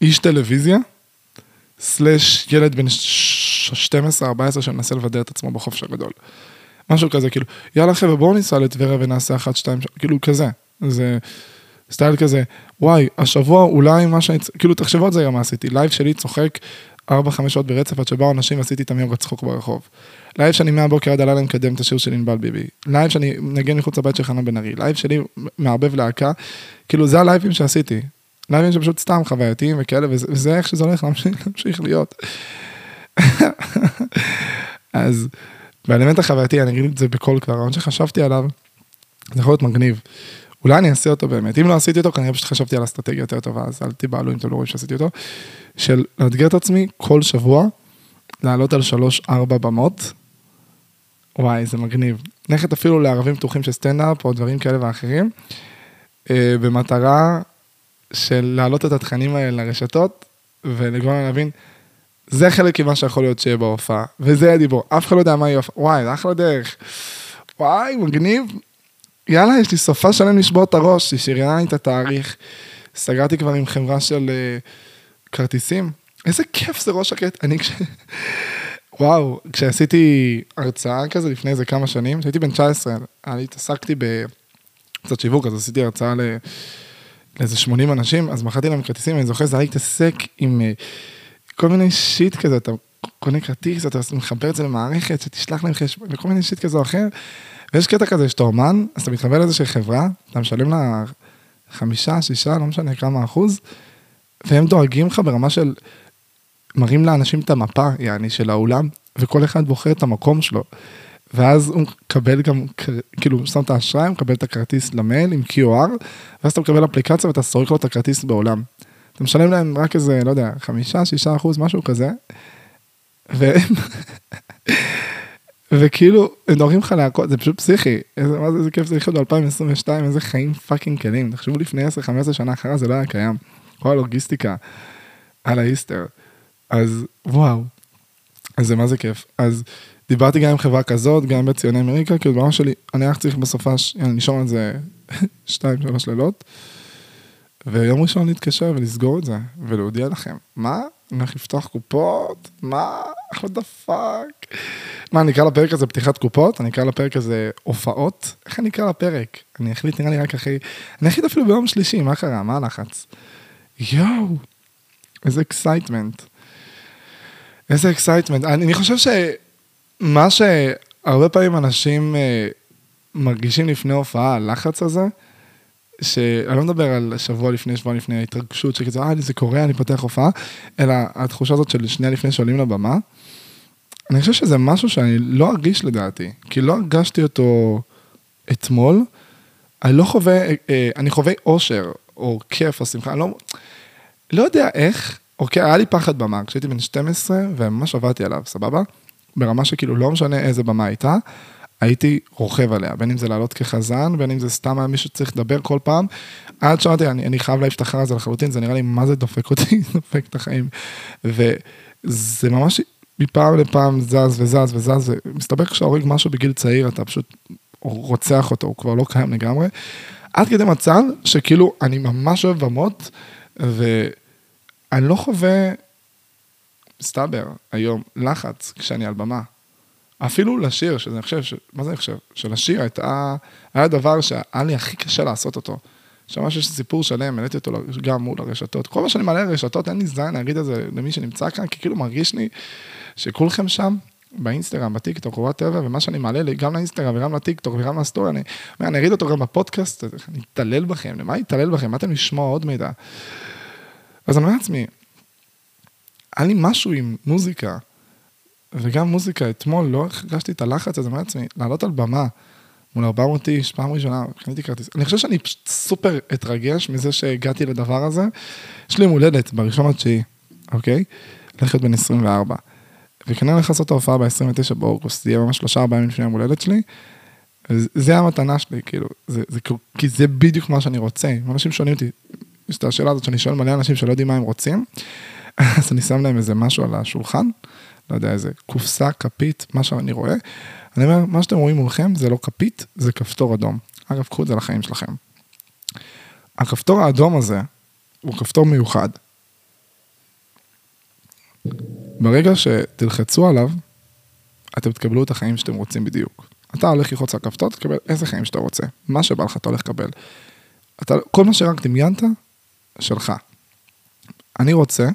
איש טלוויזיה, סלאש ילד בן ש- 12-14 שמנסה לבדר את עצמו בחופש הגדול. משהו כזה, כאילו, יאללה חבר'ה, בואו ניסע לטבריה ונעשה אחת, שתיים, שלוש, כאילו כזה. זה סטייל כזה, וואי, השבוע אולי מה שאני, כאילו, תחשבו על זה גם מה עשיתי, לייב שלי צוחק 4-5 שעות ברצף עד שבאו אנשים ועשיתי איתם יום צחוק ברחוב. לייב שאני מהבוקר עד הלילה מקדם את השיר של ענבל ביבי. לייב שאני מנגן מחוץ לבית של חנן בן ארי. לייב שלי מערבב להקה. כאילו, זה הלייבים שעשיתי. לייבים שפשוט סתם חווייתיים וכאלה, וזה, וזה איך שזה הולך להמשיך, להמשיך להיות. אז באלמנט החווייתי, אני אגיד את זה בקול כבר, הרעיון שחשבתי עליו, זה יכול להיות מגניב. אולי אני אעשה אותו באמת. אם לא עשיתי אותו, כנראה פשוט חשבתי על אסטרטגיה יותר טובה, אז אל תיבהלו אם אתם לא רואים שעשיתי אותו. של לאתגר את עצמי כל שבוע, לעלות על שלוש-ארבע במות. וואי, זה מגניב. ללכת אפילו לערבים פתוחים של סטנדאפ או דברים כאלה ואחרים, אה, במטרה של להעלות את התכנים האלה לרשתות, להם להבין, זה חלק ממה שיכול להיות שיהיה בהופעה, וזה הדיבור. אף אחד לא יודע מה יהיה ההופעה. וואי, זה אחלה דרך. וואי, מגניב. יאללה, יש לי סופה שלם לשבור את הראש, היא שריינה לי את התאריך. סגרתי כבר עם חברה של uh, כרטיסים. איזה כיף זה ראש שקט. אני כש... וואו, כשעשיתי הרצאה כזה לפני איזה כמה שנים, כשהייתי בן 19, אני התעסקתי בקצת שיווק, אז עשיתי הרצאה ל... לאיזה 80 אנשים, אז מכרתי להם כרטיסים, אני זוכר, זה היה להתעסק עם uh, כל מיני שיט כזה, אתה קונה כרטיס, אתה מחבר את זה למערכת, שתשלח להם חשבון, וכל מיני שיט כזה או אחר. ויש קטע כזה שאתה אומן, אז אתה מתחבר לאיזושהי חברה, אתה משלם לה חמישה, שישה, לא משנה כמה אחוז, והם דואגים לך ברמה של, מראים לאנשים את המפה, יעני, של האולם, וכל אחד בוחר את המקום שלו. ואז הוא מקבל גם, כאילו, שם את האשראי, הוא מקבל את הכרטיס למייל עם QR, ואז אתה מקבל אפליקציה ואתה סורק לו את הכרטיס באולם. אתה משלם להם רק איזה, לא יודע, חמישה, שישה אחוז, משהו כזה, והם... וכאילו, הם דואגים לך להכל, זה פשוט פסיכי. איזה, מה זה, איזה כיף זה לחיות ב-2022, איזה חיים פאקינג כלים. תחשבו לפני 10-15 שנה אחרי זה לא היה קיים. כל הלוגיסטיקה על האיסטר. אז וואו, אז זה מה זה כיף. אז דיברתי גם עם חברה כזאת, גם בציוני אמריקה, כאילו ברמה שלי, אני רק צריך בסופש, אני נשאר על זה 2-3 לילות. ויום ראשון להתקשר ולסגור את זה, ולהודיע לכם, מה? אני הולך לפתוח קופות? מה? what the fuck? מה, אני אקרא לפרק הזה פתיחת קופות? אני אקרא לפרק הזה הופעות? איך אני אקרא לפרק? אני אחליט נראה לי רק אחרי... אני אחליט אפילו ביום שלישי, מה קרה? מה הלחץ? יואו, איזה excitement. איזה excitement. אני, חושב שמה שהרבה פעמים אנשים אה, מרגישים לפני הופעה, הלחץ הזה, שאני לא מדבר על שבוע לפני, שבוע לפני ההתרגשות, שכזה, אה, זה קורה, אני פותח הופעה, אלא התחושה הזאת של שנייה לפני שעולים לבמה. אני חושב שזה משהו שאני לא ארגיש לדעתי, כי לא הרגשתי אותו אתמול. אני לא חווה, אה, אני חווה אושר, או כיף, או שמחה, אני לא, לא יודע איך, אוקיי, היה לי פחד במה, כשהייתי בן 12, וממש עבדתי עליו, סבבה? ברמה שכאילו לא משנה איזה במה הייתה, הייתי רוכב עליה, בין אם זה לעלות כחזן, בין אם זה סתם היה מישהו שצריך לדבר כל פעם. עד שאמרתי, אני, אני חייב להעיף את החרא הזה לחלוטין, זה נראה לי מה זה דופק אותי, דופק את החיים. וזה ממש מפעם לפעם זז וזז וזז, ומסתבר כשאתה הורג משהו בגיל צעיר, אתה פשוט רוצח אותו, הוא כבר לא קיים לגמרי. עד כדי מצב שכאילו, אני ממש אוהב במות, ואני לא חווה, מסתבר, היום, לחץ כשאני על במה. אפילו לשיר, שזה אני חושב, ש... מה זה אני חושב? שלשיר הייתה, היה דבר שהיה לי הכי קשה לעשות אותו. שממש יש סיפור שלם, העליתי אותו גם מול הרשתות. כל מה שאני מעלה לרשתות, אין לי זין להגיד את זה למי שנמצא כאן, כי כאילו מרגיש לי שכולכם שם, באינסטגרם, בטיקטוק whatever, ומה שאני מעלה לי, גם לאינסטגרם וגם לטיקטוק וגם לסטורי, אני, אני אריד אותו גם בפודקאסט, אני אתעלל בכם, למה אתעלל בכם? באתם לשמוע עוד מידע? אז אני אומר לעצמי, היה לי משהו עם מוזיקה, וגם מוזיקה, אתמול לא הרגשתי את הלחץ הזה, לעצמי, לעלות על במה מול 400 איש, פעם ראשונה, קניתי כרטיס. אני חושב שאני פשוט סופר אתרגש מזה שהגעתי לדבר הזה. יש לי יום הולדת בראשון לתשיעי, אוקיי? הולכת בן 24. וכנראה הולך לעשות את ההופעה ב-29 באוגוסט, זה יהיה ממש שלושה ארבעה ימים לפני יום הולדת שלי. זה המתנה שלי, כאילו, זה, זה, כי זה בדיוק מה שאני רוצה. אנשים שואלים אותי, יש את השאלה הזאת שאני שואל מלא אנשים שלא יודעים מה הם רוצים, אז אני שם להם איזה משהו על השולחן, לא יודע, איזה קופסה, כפית, מה שאני רואה. אני אומר, מה שאתם רואים מולכם זה לא כפית, זה כפתור אדום. אגב, קחו את זה לחיים שלכם. הכפתור האדום הזה הוא כפתור מיוחד. ברגע שתלחצו עליו, אתם תקבלו את החיים שאתם רוצים בדיוק. אתה הולך ללחוץ על הכפתור, תקבל איזה חיים שאתה רוצה. מה שבא לך אתה הולך לקבל. אתה, כל מה שרק דמיינת, שלך. אני רוצה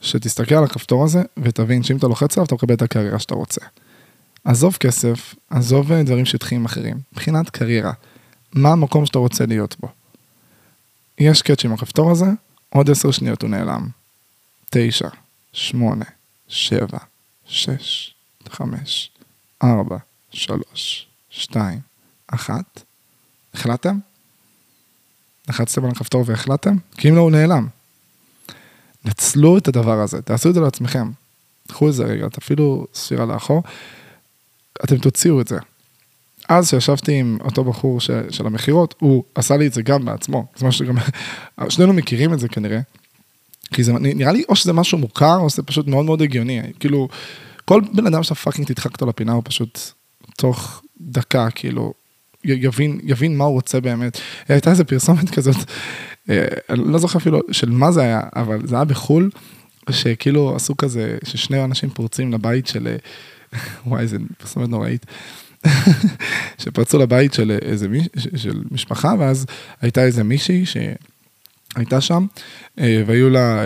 שתסתכל על הכפתור הזה ותבין שאם אתה לוחץ עליו אתה מקבל את הקריירה שאתה רוצה. עזוב כסף, עזוב דברים שטחיים אחרים. מבחינת קריירה, מה המקום שאתה רוצה להיות בו? יש קאץ' עם הכפתור הזה, עוד עשר שניות הוא נעלם. תשע, שמונה, שבע, שש, חמש, ארבע, שלוש, שתיים, אחת. החלטתם? לחצתם על הכפתור והחלטתם? כי אם לא, הוא נעלם. נצלו את הדבר הזה, תעשו את זה לעצמכם. קחו את זה רגע, תפעילו ספירה לאחור, אתם תוציאו את זה. אז שישבתי עם אותו בחור ש, של המכירות, הוא עשה לי את זה גם בעצמו. זה משהו שגם, שנינו מכירים את זה כנראה. כי זה נראה לי או שזה משהו מוכר או שזה פשוט מאוד מאוד הגיוני. כאילו, כל בן אדם שאתה פאקינג תדחק אותו לפינה הוא פשוט תוך דקה, כאילו, יבין, יבין מה הוא רוצה באמת. הייתה איזה פרסומת כזאת, אני לא זוכר אפילו של מה זה היה, אבל זה היה בחו"ל, שכאילו עשו כזה, ששני אנשים פורצים לבית של, אה, וואי, איזה פרסומת נוראית. שפרצו לבית של איזה מיש, של משפחה, ואז הייתה איזה מישהי שהייתה שם, אה, והיו לה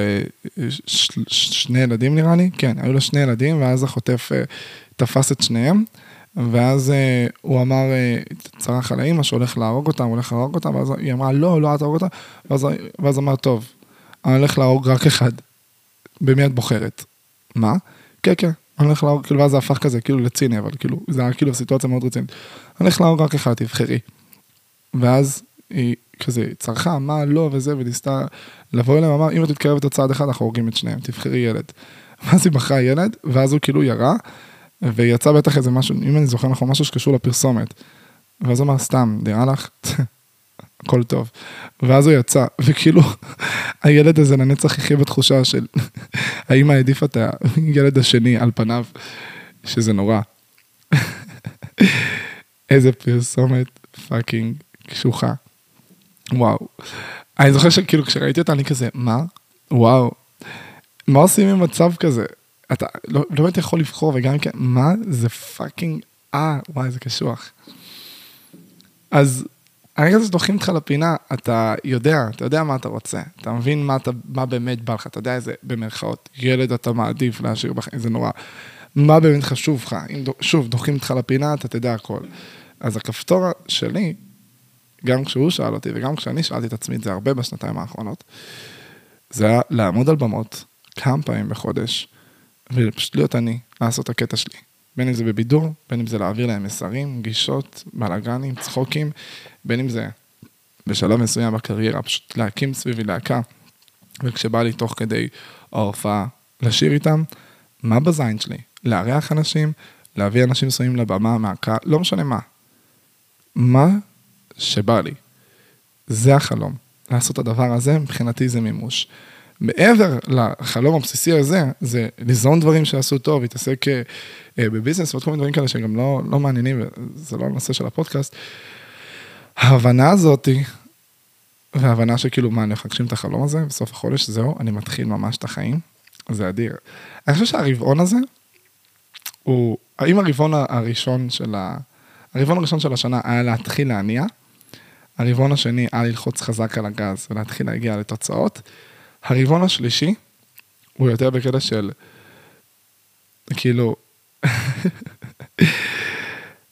שני ילדים נראה לי, כן, היו לה שני ילדים, ואז החוטף תפס את שניהם, ואז uh, הוא אמר, uh, צרח על האימא שהולך להרוג אותה, הוא הולך להרוג אותה, ואז היא אמרה, לא, לא, אל תהרוג אותה, ואז, ואז אמר, טוב, אני הולך להרוג רק אחד. במי את בוחרת? מה? כן, כן, אני הולך להרוג, כאילו, ואז זה הפך כזה, כאילו לציני, אבל כאילו, זה היה כאילו סיטואציה מאוד רצינית. אני הולך להרוג רק אחד, תבחרי. ואז היא כזה צרחה, מה, לא, וזה, וניסתה לבוא אליהם, אמר, אם את מתקרבת לצד אחד, אנחנו הורגים את שניהם, תבחרי ילד. ואז היא בחרה ילד, ואז הוא כאילו ירה, ויצא בטח איזה משהו, אם אני זוכר נכון, משהו שקשור לפרסומת. ואז הוא אמר, סתם, נראה לך? הכל טוב. ואז הוא יצא, וכאילו, הילד הזה לנצח יחיה בתחושה של האמא העדיפה את הילד השני על פניו, שזה נורא. איזה פרסומת fucking קשוחה. וואו. אני זוכר שכאילו כשראיתי אותה אני כזה, מה? וואו. מה עושים עם מצב כזה? אתה לא, לא באמת יכול לבחור, וגם כן, מה זה fucking, אה, וואי, זה קשוח. אז הרגע הזה שדוחים אותך לפינה, אתה יודע, אתה יודע מה אתה רוצה, אתה מבין מה, אתה, מה באמת בא לך, אתה יודע איזה, במרכאות, ילד אתה מעדיף להשאיר בחיים, זה נורא. מה באמת חשוב לך, אם שוב, דוחים אותך לפינה, אתה תדע הכל. אז הכפתור שלי, גם כשהוא שאל אותי וגם כשאני שאלתי את עצמי את זה הרבה בשנתיים האחרונות, זה היה לעמוד על במות כמה פעמים בחודש, ופשוט להיות אני, לעשות את הקטע שלי. בין אם זה בבידור, בין אם זה להעביר להם מסרים, גישות, בלאגנים, צחוקים, בין אם זה בשלב מסוים בקריירה, פשוט להקים סביבי להקה, וכשבא לי תוך כדי ההופעה לשיר איתם, מה בזין שלי? לארח אנשים, להביא אנשים מסוימים לבמה מהקהל, לא משנה מה. מה שבא לי. זה החלום. לעשות את הדבר הזה, מבחינתי זה מימוש. מעבר לחלום הבסיסי הזה, זה ליזום דברים שעשו טוב, להתעסק אה, בביזנס ועוד כל מיני דברים כאלה שגם לא, לא מעניינים, זה לא הנושא של הפודקאסט. ההבנה הזאתי, וההבנה שכאילו, מה, אני להגשים את החלום הזה, בסוף החודש, זהו, אני מתחיל ממש את החיים, זה אדיר. אני חושב שהרבעון הזה, הוא, האם הרבעון הראשון של ה... הרבעון הראשון של השנה היה להתחיל להניע, הרבעון השני היה ללחוץ חזק על הגז ולהתחיל להגיע לתוצאות. הרבעון השלישי הוא יותר בקטע של, כאילו,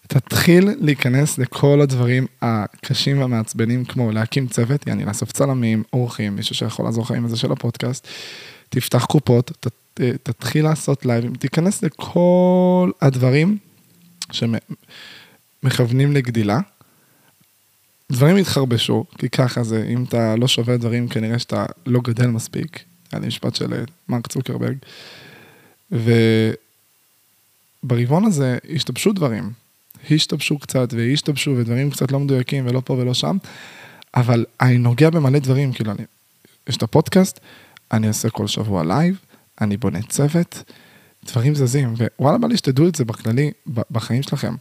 תתחיל להיכנס לכל הדברים הקשים והמעצבנים, כמו להקים צוות, יעני לאסוף צלמים, אורחים, מישהו שיכול לעזור לך עם זה של הפודקאסט, תפתח קופות, ת, אה, תתחיל לעשות לייבים, תיכנס לכל הדברים שמכוונים לגדילה, דברים יתחרבשו, כי ככה זה, אם אתה לא שובר דברים, כנראה שאתה לא גדל מספיק. היה לי משפט של אה, מרק צוקרברג. וברבעון הזה השתבשו דברים. השתבשו קצת והשתבשו ודברים קצת לא מדויקים ולא פה ולא שם, אבל אני נוגע במלא דברים, כאילו אני, יש את הפודקאסט, אני עושה כל שבוע live, אני בונה צוות, דברים זזים, ווואלה בא לי שתדעו את זה בכללי, בחיים שלכם.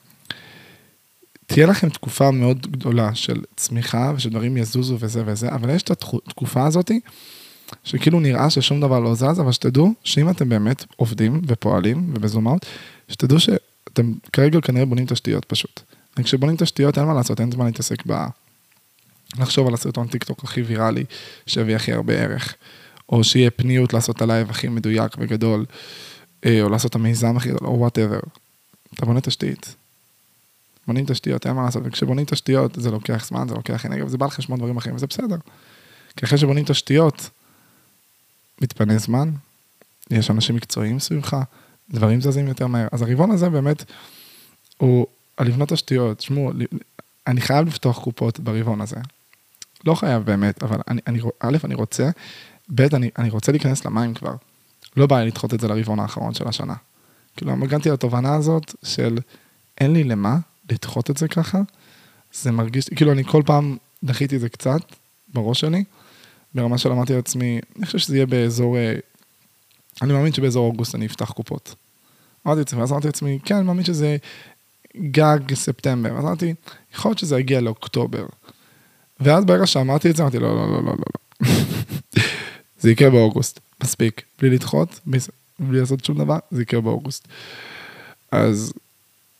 תהיה לכם תקופה מאוד גדולה של צמיחה ושדברים יזוזו וזה וזה, אבל יש את התקופה הזאתי, שכאילו נראה ששום דבר לא זז, אבל שתדעו שאם אתם באמת עובדים ופועלים ובזומאות, שתדעו שאתם כרגע כנראה בונים תשתיות פשוט. וכשבונים תשתיות אין מה לעשות, אין זמן להתעסק ב... לחשוב על הסרטון טיק טוק הכי ויראלי, שיביא הכי הרבה ערך. או שיהיה פניות לעשות את ה live הכי מדויק וגדול, אה, או לעשות את המיזם הכי גדול, או whatever. אתה בונה תשתית. בונים תשתיות, אין מה לעשות, וכשבונים תשתיות זה לוקח זמן, זה לוקח אנרגיה, וזה בא על חשבון דברים אחרים, וזה בסדר. כי אחרי שבונים תשתיות, מתפנה זמן, יש אנשים מקצועיים סביבך, דברים זזים יותר מהר. אז הרבעון הזה באמת, הוא על לבנות תשתיות. תשמעו, אני חייב לפתוח קופות ברבעון הזה. לא חייב באמת, אבל אני, אני, א', אני רוצה, ב', אני, אני רוצה להיכנס למים כבר. לא בא לי לדחות את זה לרבעון האחרון של השנה. כאילו, הגעתי לתובנה הזאת של אין לי למה לדחות את זה ככה. זה מרגיש, כאילו, אני כל פעם דחיתי את זה קצת בראש שלי, ברמה של אמרתי לעצמי, אני חושב שזה יהיה באזור, אה, אני מאמין שבאזור אוגוסט אני אפתח קופות. אמרתי לעצמי, ואז אמרתי לעצמי, כן, אני מאמין שזה גג ספטמבר. אז אמרתי, יכול להיות שזה יגיע לאוקטובר. ואז ברגע שאמרתי את זה, אמרתי, לא, לא, לא, לא, לא. זה יקרה באוגוסט, מספיק. בלי לדחות, בלי, בלי לעשות שום דבר, זה יקרה באוגוסט. אז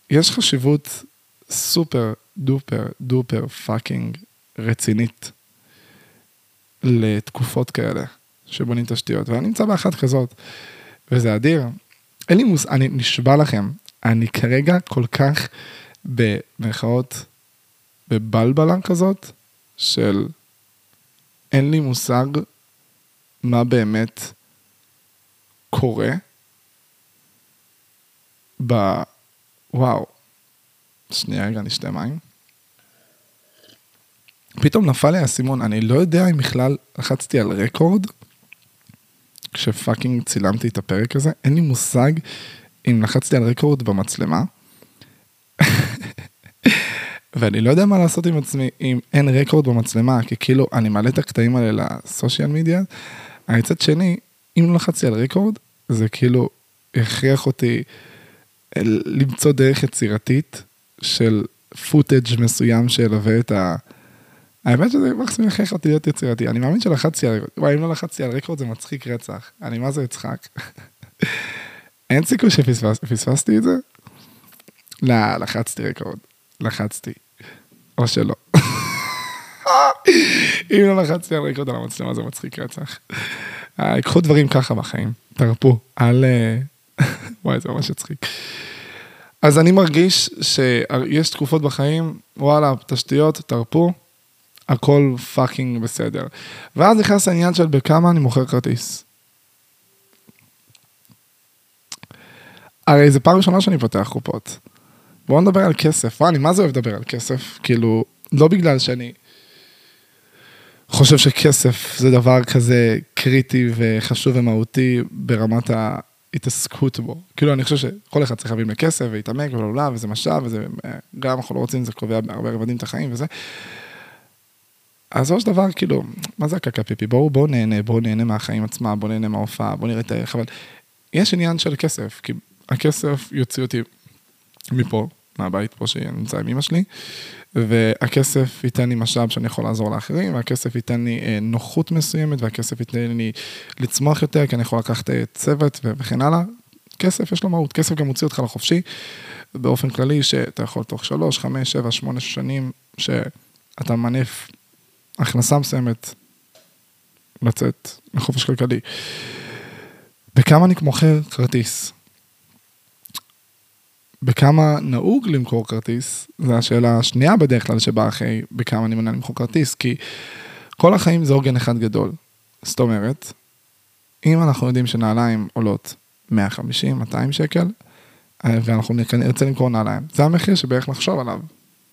יש חשיבות super duper duper fucking רצינית לתקופות כאלה שבונים תשתיות, ואני נמצא באחת כזאת, וזה אדיר. אין לי מוס... אני נשבע לכם, אני כרגע כל כך במרכאות בבלבלה כזאת, של אין לי מושג מה באמת קורה ב... וואו. שנייה רגע, נשתה מים. פתאום נפל לי האסימון, אני לא יודע אם בכלל לחצתי על רקורד, כשפאקינג צילמתי את הפרק הזה, אין לי מושג אם לחצתי על רקורד במצלמה. ואני לא יודע מה לעשות עם עצמי אם אין רקורד במצלמה, כי כאילו אני מעלה את הקטעים האלה לסושיאל מדיה, מצד שני, אם לא לחצתי על רקורד, זה כאילו הכריח אותי למצוא דרך יצירתית של פוטאג' מסוים שילווה את ה... האמת שזה מקסימום הכריח אותי להיות יצירתי, אני מאמין שלחצתי על... רקורד, וואי, אם לא לחצתי על רקורד זה מצחיק רצח, אני מה זה אצחק. אין סיכוי שפספסתי את זה? לא, לחצתי רקורד, לחצתי. או שלא. אם לא לחצתי על רקורד על המצלמה זה מצחיק רצח. אה, קחו דברים ככה בחיים, תרפו, אל... אה, וואי, זה ממש הצחיק. אז אני מרגיש שיש תקופות בחיים, וואלה, תשתיות, תרפו, הכל fucking בסדר. ואז נכנס העניין של בכמה אני מוכר כרטיס. הרי זו פעם ראשונה שאני פותח קופות. בואו נדבר על כסף. וואי, אני מה זה אוהב לדבר על כסף? כאילו, לא בגלל שאני חושב שכסף זה דבר כזה קריטי וחשוב ומהותי ברמת ההתעסקות בו. כאילו, אני חושב שכל אחד צריך להבין לכסף ולהתעמק ולעולה, וזה משאב, וזה גם אנחנו לא רוצים, זה קובע בהרבה רבדים את החיים וזה. אז של דבר, כאילו, מה זה הקקה פיפי? בואו בוא נהנה, בואו נהנה מהחיים עצמם, בואו נהנה מההופעה, בואו נראה את הערך, אבל יש עניין של כסף, כי הכסף יוציא אותי מפה, מהבית פה שנמצא עם אמא שלי, והכסף ייתן לי משאב שאני יכול לעזור לאחרים, והכסף ייתן לי אה, נוחות מסוימת, והכסף ייתן לי לצמוח יותר, כי אני יכול לקחת אה, צוות וכן הלאה. כסף יש לו מהות, כסף גם מוציא אותך לחופשי, באופן כללי שאתה יכול תוך שלוש, חמש, שבע, שמונה שנים, שאתה מנף הכנסה מסוימת, לצאת לחופש כלכלי. בכמה אני מוכר כרטיס? בכמה נהוג למכור כרטיס, זו השאלה השנייה בדרך כלל שבאה אחרי בכמה אני מנהל למכור כרטיס, כי כל החיים זה עוגן אחד גדול. זאת אומרת, אם אנחנו יודעים שנעליים עולות 150, 200 שקל, אה, ואנחנו נרצה למכור נעליים, זה המחיר שבערך נחשוב עליו.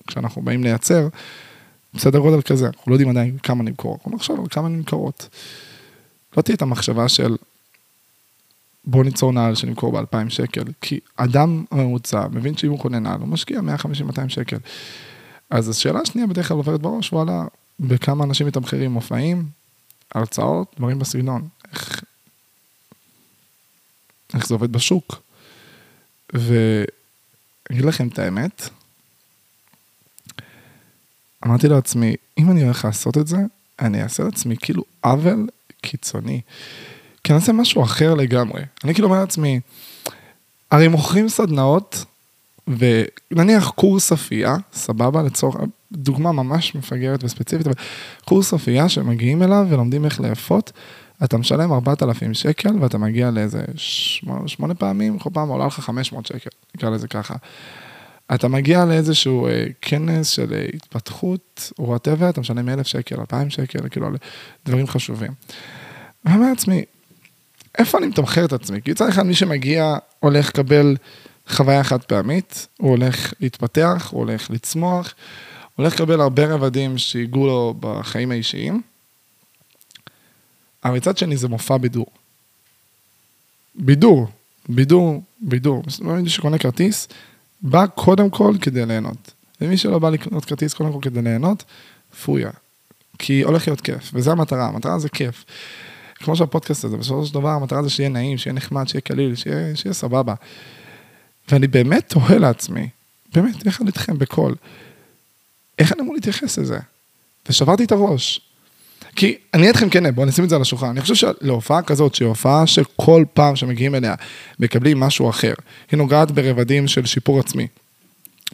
כשאנחנו באים לייצר, בסדר גודל כזה, אנחנו לא יודעים עדיין כמה נמכור, אנחנו נחשוב על כמה נמכרות. לא תהיה את המחשבה של בוא ניצור נעל שנמכור ב-2,000 שקל, כי אדם ממוצע מבין שאם הוא קונה נעל, הוא משקיע 150-200 שקל. אז השאלה השנייה בדרך כלל עוברת בראש, וואלה, בכמה אנשים מתמחרים מופעים, הרצאות, דברים בסגנון. איך, איך זה עובד בשוק. ואני אגיד לכם את האמת, אמרתי לעצמי, אם אני הולך לעשות את זה, אני אעשה לעצמי כאילו עוול קיצוני. כי אני אעשה משהו אחר לגמרי. אני כאילו אומר לעצמי, הרי מוכרים סדנאות, ונניח קורס אפייה, סבבה, לצורך, דוגמה ממש מפגרת וספציפית, אבל קורס אפייה שמגיעים אליו ולומדים איך לאפות, אתה משלם 4,000 שקל ואתה מגיע לאיזה שמונה, שמונה פעמים, כל פעם עולה לך 500 שקל, נקרא לזה ככה. אתה מגיע לאיזשהו אה, כנס של אה, התפתחות, whatever, אתה משלם 1,000 שקל, 2,000 שקל, כאילו, דברים חשובים. ואני אומר לעצמי, איפה אני מתמחר את עצמי? כי מצד אחד מי שמגיע הולך לקבל חוויה חד פעמית, הוא הולך להתפתח, הוא הולך לצמוח, הולך לקבל הרבה רבדים שיגעו לו בחיים האישיים, אבל מצד שני זה מופע בידור. בידור, בידור, בידור. מי שקונה כרטיס, בא קודם כל כדי ליהנות. ומי שלא בא לקנות כרטיס קודם כל כדי ליהנות, פויה. כי הולך להיות כיף, וזו המטרה, המטרה זה כיף. כמו שהפודקאסט הזה, בסופו של דבר המטרה זה שיהיה נעים, שיהיה נחמד, שיהיה קליל, שיהיה, שיהיה סבבה. ואני באמת תוהה לעצמי, באמת, יחד איתכם בקול, איך אני אמור להתייחס לזה? ושברתי את הראש. כי אני אגיד לכם כן, בואו נשים את זה על השולחן. אני חושב שלהופעה כזאת, שהיא הופעה שכל פעם שמגיעים אליה, מקבלים משהו אחר. היא נוגעת ברבדים של שיפור עצמי.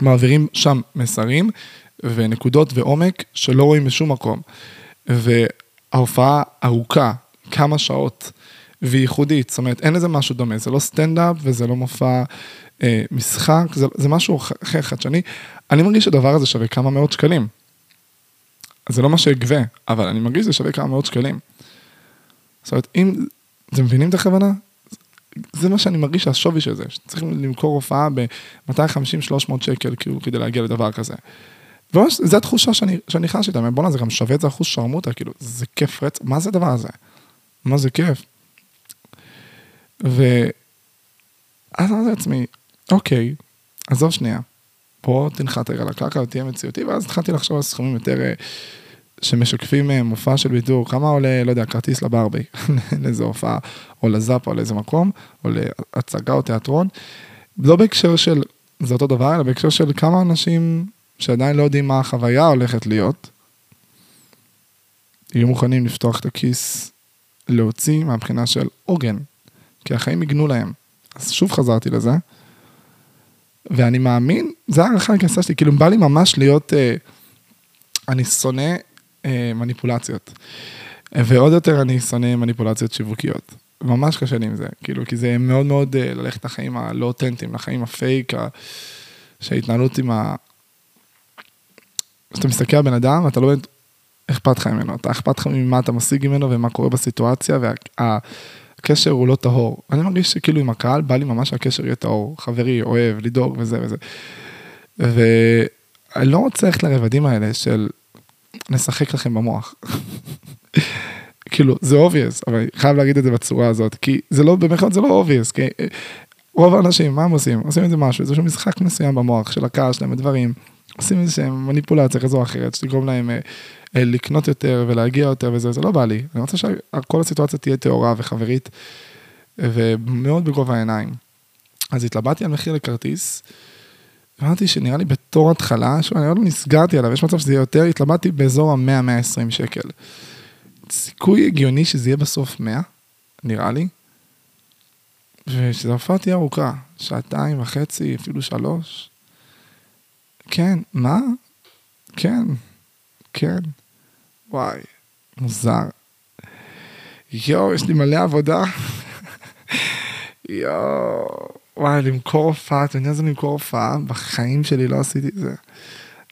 מעבירים שם מסרים ונקודות ועומק שלא רואים בשום מקום. וההופעה ארוכה, כמה שעות, וייחודית, זאת אומרת, אין לזה משהו דומה, זה לא סטנדאפ וזה לא מופע אה, משחק, זה, זה משהו אחר חדשני. אני מרגיש שהדבר הזה שווה כמה מאות שקלים. זה לא מה שאגבה, אבל אני מרגיש שזה שווה כמה מאות שקלים. זאת אומרת, אם, אתם מבינים את הכוונה? זה מה שאני מרגיש שהשווי של זה, שצריכים למכור הופעה ב-250-300 שקל, כאילו, כדי להגיע לדבר כזה. וזו התחושה שאני, שאני חש איתה, בואנה, זה גם שווה את זה אחוז שרמוטה, כאילו, זה כיף רץ, מה זה הדבר הזה? מה זה כיף? ואז אמרתי לעצמי, אוקיי, עזוב שנייה, פה תנחת רגע לקרקע ותהיה מציאותי, ואז התחלתי לחשוב על סכומים יותר אה, שמשקפים אה, מופע של בידור, כמה עולה, לא יודע, כרטיס לברבי, לאיזה הופעה, או לזאפה, או לאיזה מקום, או להצגה או תיאטרון, לא בהקשר של, זה אותו דבר, אלא בהקשר של כמה אנשים שעדיין לא יודעים מה החוויה הולכת להיות, יהיו מוכנים לפתוח את הכיס, להוציא מהבחינה של עוגן, כי החיים יגנו להם. אז שוב חזרתי לזה. ואני מאמין, זה הערכה הכניסה שלי, כאילו בא לי ממש להיות, אה, אני שונא אה, מניפולציות. ועוד יותר אני שונא מניפולציות שיווקיות. ממש קשה לי עם זה, כאילו, כי זה מאוד מאוד אה, ללכת לחיים הלא אותנטיים, לחיים הפייק, ה... שההתנהלות עם ה... כשאתה מסתכל על בן אדם, אתה לא באמת אכפת לך ממנו, אתה אכפת לך ממה אתה משיג ממנו ומה קורה בסיטואציה, וה... הקשר הוא לא טהור. אני מרגיש שכאילו עם הקהל בא לי ממש שהקשר יהיה טהור, חברי, אוהב, לדאוג וזה וזה. ואני לא רוצה ללכת לרבדים האלה של נשחק לכם במוח. כאילו, זה obvious, אבל אני חייב להגיד את זה בצורה הזאת, כי זה לא, במיוחד זה לא obvious, כי רוב האנשים, מה הם עושים? עושים איזה משהו, איזשהו משחק מסוים במוח של הקהל שלהם, דברים, עושים איזה שהם מניפולציה כזו או אחרת, שתגרום להם אה, אה, לקנות יותר ולהגיע יותר וזה, זה לא בא לי. אני רוצה שכל הסיטואציה תהיה טהורה וחברית ומאוד בגובה העיניים. אז התלבטתי על מחיר לכרטיס, אמרתי שנראה לי בתור התחלה, שוב, אני עוד לא נסגרתי עליו, יש מצב שזה יהיה יותר, התלבטתי באזור ה-100-120 שקל. סיכוי הגיוני שזה יהיה בסוף 100, נראה לי. ושזו הופעה תהיה ארוכה, שעתיים וחצי, אפילו שלוש. כן, מה? כן, כן. וואי, מוזר. יואו, יש לי מלא עבודה. יואו. וואי, למכור הופעה, אתה יודע איזה למכור הופעה? בחיים שלי לא עשיתי את זה.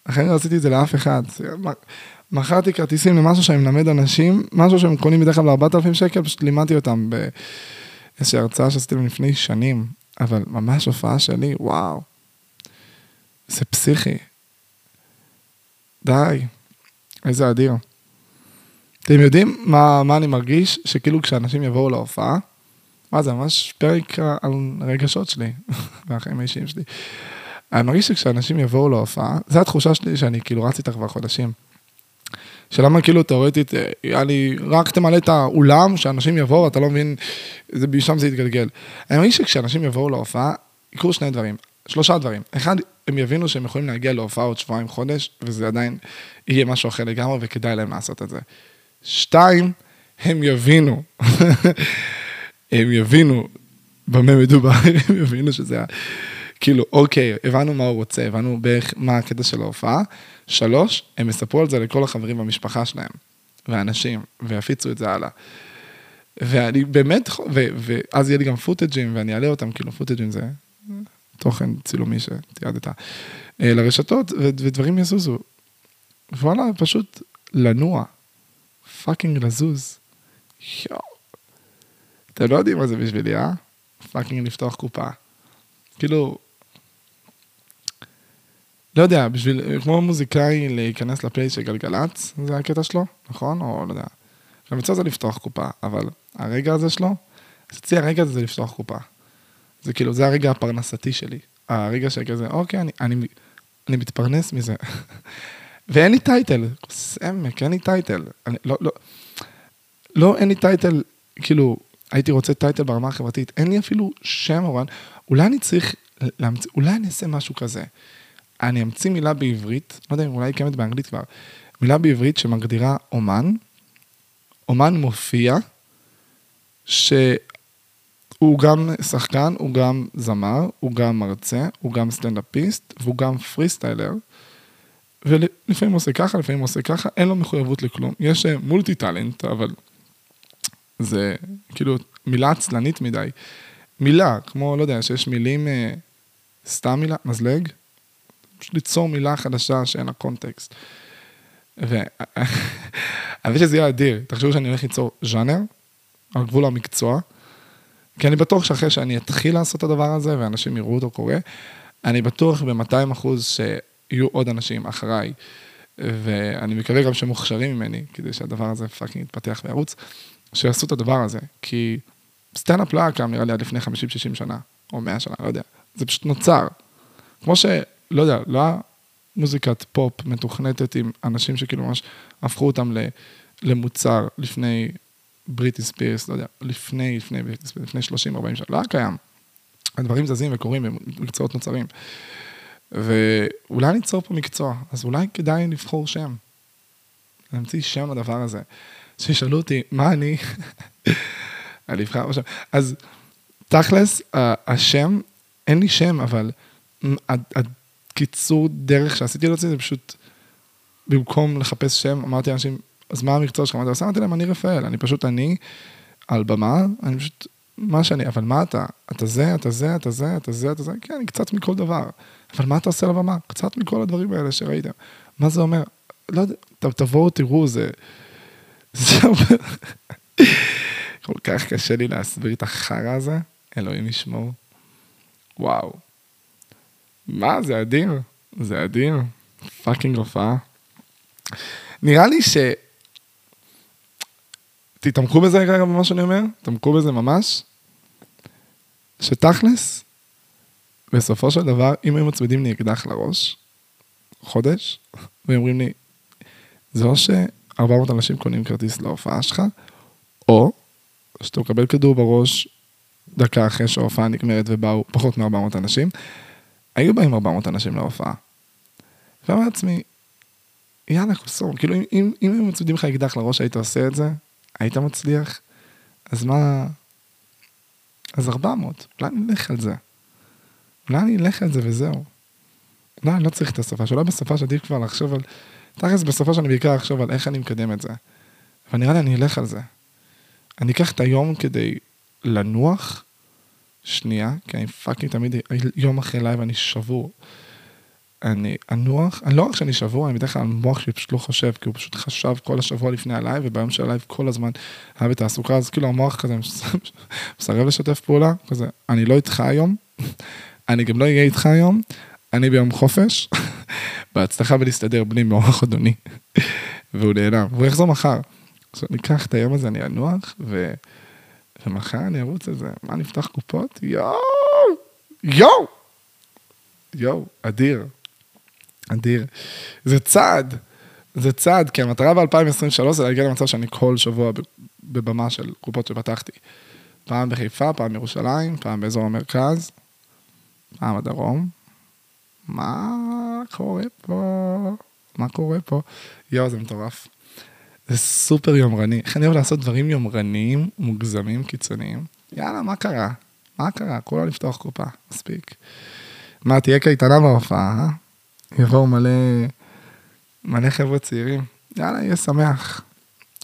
בחיים לא עשיתי את זה לאף אחד. מכרתי כרטיסים למשהו שאני מלמד אנשים, משהו שהם קונים בדרך כלל ב-4,000 שקל, פשוט לימדתי אותם באיזושהי הרצאה שעשיתי להם לפני שנים, אבל ממש הופעה שלי, וואו. זה פסיכי. די, איזה אדיר. אתם יודעים מה, מה אני מרגיש? שכאילו כשאנשים יבואו להופעה, מה זה ממש פרק על רגשות שלי, והחיים האישיים שלי. אני מרגיש שכשאנשים יבואו להופעה, זו התחושה שלי שאני כאילו רץ איתה כבר חודשים. שלמה כאילו תאורטית, היה לי, רק תמלא את האולם, שאנשים יבואו, אתה לא מבין, זה, משם זה יתגלגל. אני מרגיש שכשאנשים יבואו להופעה, יקרו שני דברים, שלושה דברים. אחד, הם יבינו שהם יכולים להגיע להופעה עוד שבועיים, חודש, וזה עדיין יהיה משהו אחר לגמרי, וכדאי להם לעשות את זה. שתיים, הם יבינו, הם יבינו במה מדובר, הם יבינו שזה היה, כאילו, אוקיי, הבנו מה הוא רוצה, הבנו בערך מה הקטע של ההופעה. שלוש, הם יספרו על זה לכל החברים במשפחה שלהם, ואנשים, ויפיצו את זה הלאה. ואני באמת, ו, ואז יהיה לי גם פוטג'ים, ואני אעלה אותם, כאילו פוטג'ים זה תוכן צילומי שתיעדת, אה, לרשתות, ודברים יזוזו. וואלה, פשוט לנוע. fucking לזוז. יואו. אתם לא יודעים מה זה בשבילי, אה? fucking לפתוח קופה. כאילו, לא יודע, בשביל, כמו מוזיקאי להיכנס לפלייליסט של גלגלצ, זה הקטע שלו, נכון? או לא יודע. גם יצא זה לפתוח קופה, אבל הרגע הזה שלו, אז אצלי הרגע הזה זה לפתוח קופה. זה כאילו, זה הרגע הפרנסתי שלי. הרגע שכזה, אוקיי, אני, אני, אני מתפרנס מזה. ואין לי title, סמק, אין לי title. אני, לא, לא, לא, אין לי title, כאילו, הייתי רוצה title ברמה החברתית, אין לי אפילו שם תואר, אולי אני צריך להמציא, אולי אני אעשה משהו כזה. אני אמציא מילה בעברית, לא יודע אם אולי היא קיימת באנגלית כבר, מילה בעברית שמגדירה אומן, אומן מופיע, שהוא גם שחקן, הוא גם זמר, הוא גם מרצה, הוא גם סטנדאפיסט, והוא גם freestyler. ולפעמים עושה ככה, לפעמים עושה ככה, אין לו מחויבות לכלום. יש multi אה, talent, אבל זה כאילו מילה עצלנית מדי. מילה, כמו, לא יודע, שיש מילים, אה, סתם מילה, מזלג, פשוט ליצור מילה חדשה שאין לה context. חושב שזה יהיה אדיר, תחשבו שאני הולך ליצור ז'אנר, על גבול המקצוע, כי אני בטוח שאחרי שאני אתחיל לעשות את הדבר הזה, ואנשים יראו אותו קורה, אני בטוח ב-200 אחוז שיהיו עוד אנשים אחריי, ואני מקווה גם שמוכשרים ממני, כדי שהדבר הזה fucking יתפתח וירוץ, שיעשו את הדבר הזה, כי סטנדאפ לא היה קם נראה לי עד לפני 50-60 שנה, או 100 שנה, לא יודע, זה פשוט נוצר. כמו ש... לא יודע, לא היה מוזיקת פופ מתוכנתת עם אנשים שכאילו ממש הפכו אותם למוצר לפני בריטי ספירס, לא יודע, לפני, לפני לפני 30-40 שנה, לא היה קיים. הדברים זזים וקורים במקצועות נוצרים. ואולי ניצור פה מקצוע, אז אולי כדאי לבחור שם. להמציא שם לדבר הזה. שישאלו אותי, מה אני? אני אבחר בשם. אז תכלס, השם, אין לי שם, אבל הקיצור דרך שעשיתי להוציא זה פשוט, במקום לחפש שם, אמרתי לאנשים, אז מה המקצוע שלך? אמרתי להם, אני רפאל, אני פשוט אני, על במה, אני פשוט, מה שאני, אבל מה אתה? אתה זה, אתה זה, אתה זה, אתה זה, אתה זה, כן, אני קצת מכל דבר. אבל מה אתה עושה על הבמה? קצת מכל הדברים האלה שראיתם. מה זה אומר? לא יודע, תבואו, תראו, זה... זה. כל כך קשה לי להסביר את החרא הזה, אלוהים ישמור. וואו. מה, זה אדיר, זה אדיר, פאקינג הופעה. נראה לי ש... תתעמקו בזה רגע במה שאני אומר, תתעמקו בזה ממש, שתכלס, בסופו של דבר, אם היו מצמידים לי אקדח לראש, חודש, ואומרים לי, זה או ש-400 אנשים קונים כרטיס להופעה שלך, או שאתה מקבל כדור בראש דקה אחרי שההופעה נגמרת ובאו פחות מ-400 אנשים, היו באים 400 אנשים להופעה. ואמר לעצמי, יאללה, חוסום, כאילו אם, אם, אם היו מצמידים לך אקדח לראש היית עושה את זה, היית מצליח, אז מה... אז 400, אולי נלך על זה. אולי אני אלך על זה וזהו. אולי אני לא צריך את השפה שאולי בשפה שעדיף כבר לחשוב על... תכלס בסופה שאני בעיקר אחשוב על איך אני מקדם את זה. אבל נראה לי אני אלך על זה. אני אקח את היום כדי לנוח שנייה, כי אני fucking תמיד, יום אחרי live אני שבור. אני אנוח, אני לא רק שאני שבור, אני בדרך כלל המוח שלי פשוט לא חושב, כי הוא פשוט חשב כל השבוע לפני ה live, וביום של ה live כל הזמן היה בתעסוקה, אז כאילו המוח כזה מסרב לשתף פעולה, כזה, אני לא איתך היום, אני גם לא אהיה איתך היום, אני ביום חופש, בהצלחה בלהסתדר בלי מוח אדוני, והוא נעלם, והוא יחזור מחר. עכשיו אני אקח את היום הזה, אני אנוח, ו... ומחר אני ארוץ על זה, מה נפתח קופות? יואו! יואו! יואו, אדיר. אדיר. זה צעד, זה צעד, כי המטרה ב-2023 זה להגיע למצב שאני כל שבוע בבמה של קופות שפתחתי. פעם בחיפה, פעם בירושלים, פעם באזור המרכז, פעם בדרום. מה קורה פה? מה קורה פה? יואו, זה מטורף. זה סופר יומרני. איך אני אוהב לעשות דברים יומרניים, מוגזמים, קיצוניים? יאללה, מה קרה? מה קרה? כולה לפתוח קופה, מספיק. מה, תהיה קייטנה בהופעה, אה? יבואו מלא, מלא חבר'ה צעירים. יאללה, יהיה שמח.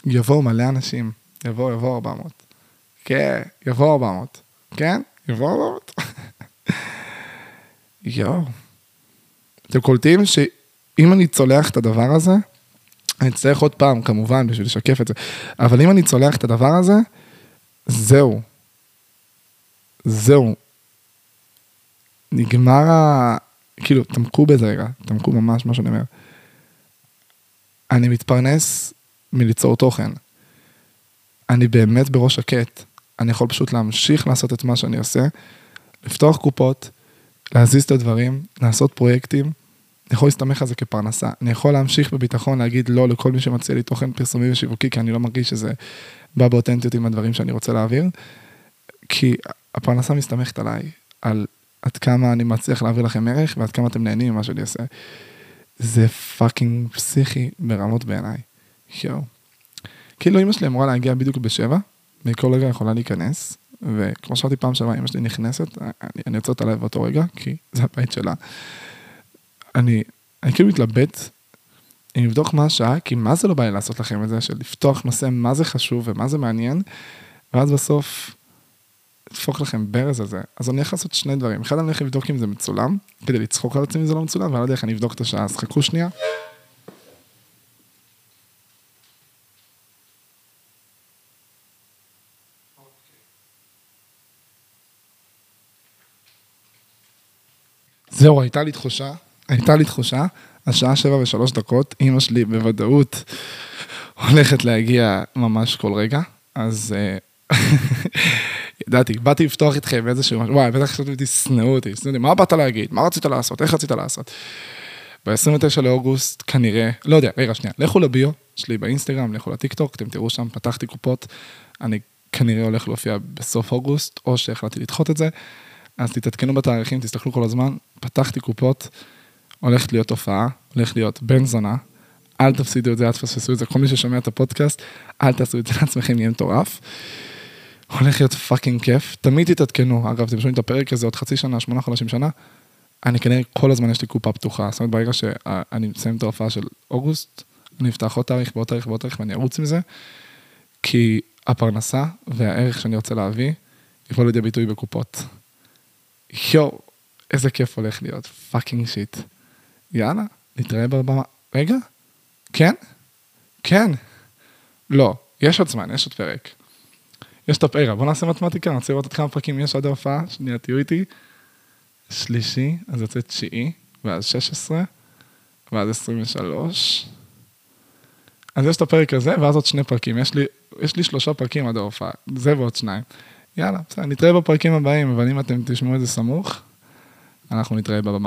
יבואו מלא אנשים. יבואו, יבואו 400. כן, יבואו 400. כן? יבואו 400. יואו. אתם קולטים שאם אני צולח את הדבר הזה, אני אצטרך עוד פעם, כמובן, בשביל לשקף את זה, אבל אם אני צולח את הדבר הזה, זהו. זהו. נגמר ה... כאילו, תמקו בזה רגע, תמקו ממש מה שאני אומר. אני מתפרנס מליצור תוכן. אני באמת בראש שקט. אני יכול פשוט להמשיך לעשות את מה שאני עושה, לפתוח קופות, להזיז את הדברים, לעשות פרויקטים. אני יכול להסתמך על זה כפרנסה. אני יכול להמשיך בביטחון להגיד לא לכל מי שמציע לי תוכן פרסומי ושיווקי, כי אני לא מרגיש שזה בא באותנטיות עם הדברים שאני רוצה להעביר. כי הפרנסה מסתמכת עליי, על עד כמה אני מצליח להעביר לכם ערך ועד כמה אתם נהנים ממה שאני עושה. זה fucking פסיכי ברמות בעיניי. יואו. כאילו אמא שלי אמורה להגיע בדיוק בשבע, מכל רגע יכולה להיכנס, וכמו שאמרתי פעם שעברה, אמא שלי נכנסת, אני, אני עוצר את הלב באותו רגע, כי זה הבית שלה. אני, אני כאילו מתלבט אם לבדוק מה השעה, כי מה זה לא בא לי לעשות לכם את זה, של לפתוח נושא מה זה חשוב ומה זה מעניין, ואז בסוף לדפוק לכם ברז על זה. אז אני הולך לעשות שני דברים. אחד, אני הולך לבדוק אם זה מצולם, כדי לצחוק על עצמי אם זה לא מצולם, ועל הדרך אני אבדוק את השעה, אז חכו שנייה. זהו, הייתה לי תחושה, הייתה לי תחושה, השעה שבע ושלוש דקות, אימא שלי בוודאות הולכת להגיע ממש כל רגע, אז אה, ידעתי, באתי לפתוח איתכם איזשהו משהו, וואי, בטח חשבתי תשנאו אותי, תשנאו אותי, מה באת להגיד? מה רצית לעשות? איך רצית לעשות? ב-29 לאוגוסט, כנראה, לא יודע, רגע, שנייה, לכו לביו שלי באינסטגרם, לכו לטיקטוק, אתם תראו שם, פתחתי קופות, אני כנראה הולך להופיע בסוף אוגוסט, או שהחלטתי לדחות את זה, אז תתעדכנו בתאריכים, תסתכלו כל הזמן, פתחתי קופות, הולכת להיות הופעה, הולכת להיות בן זונה, אל תפסידו את זה, אל תפספסו את זה, כל מי ששומע את הפודקאסט, אל תעשו את זה לעצמכם, יהיה מטורף. הולך להיות fucking כיף, תמיד תתעדכנו, אגב, אתם שומעים את הפרק הזה עוד חצי שנה, שמונה חודשים שנה, אני כנראה כל הזמן יש לי קופה פתוחה, זאת אומרת ברגע שאני מסיים את ההופעה של אוגוסט, אני אפתח עוד תאריך ועוד תאריך ועוד תאריך ואני ארוץ עם זה, כי הפרנסה והערך שאני רוצה להביא, יבוא לידי ביטוי בקופות. יואו, איזה כיף הולך להיות, fucking shit. יאללה, נתראה בבמה. רגע? כן? כן. לא, יש עוד זמן, יש עוד פרק. יש את הפרק, בוא נעשה מתמטיקה, אני רוצה לראות עוד כמה פרקים יש עד ההופעה, שנייה, תהיו איתי. שלישי, אז יוצא תשיעי, ואז 16, ואז 23. אז יש את הפרק הזה, ואז עוד שני פרקים. יש לי, יש לי שלושה פרקים עד ההופעה, זה ועוד שניים. יאללה, בסדר, נתראה בפרקים הבאים, אבל אם אתם תשמעו את זה סמוך, אנחנו נתראה בבמה.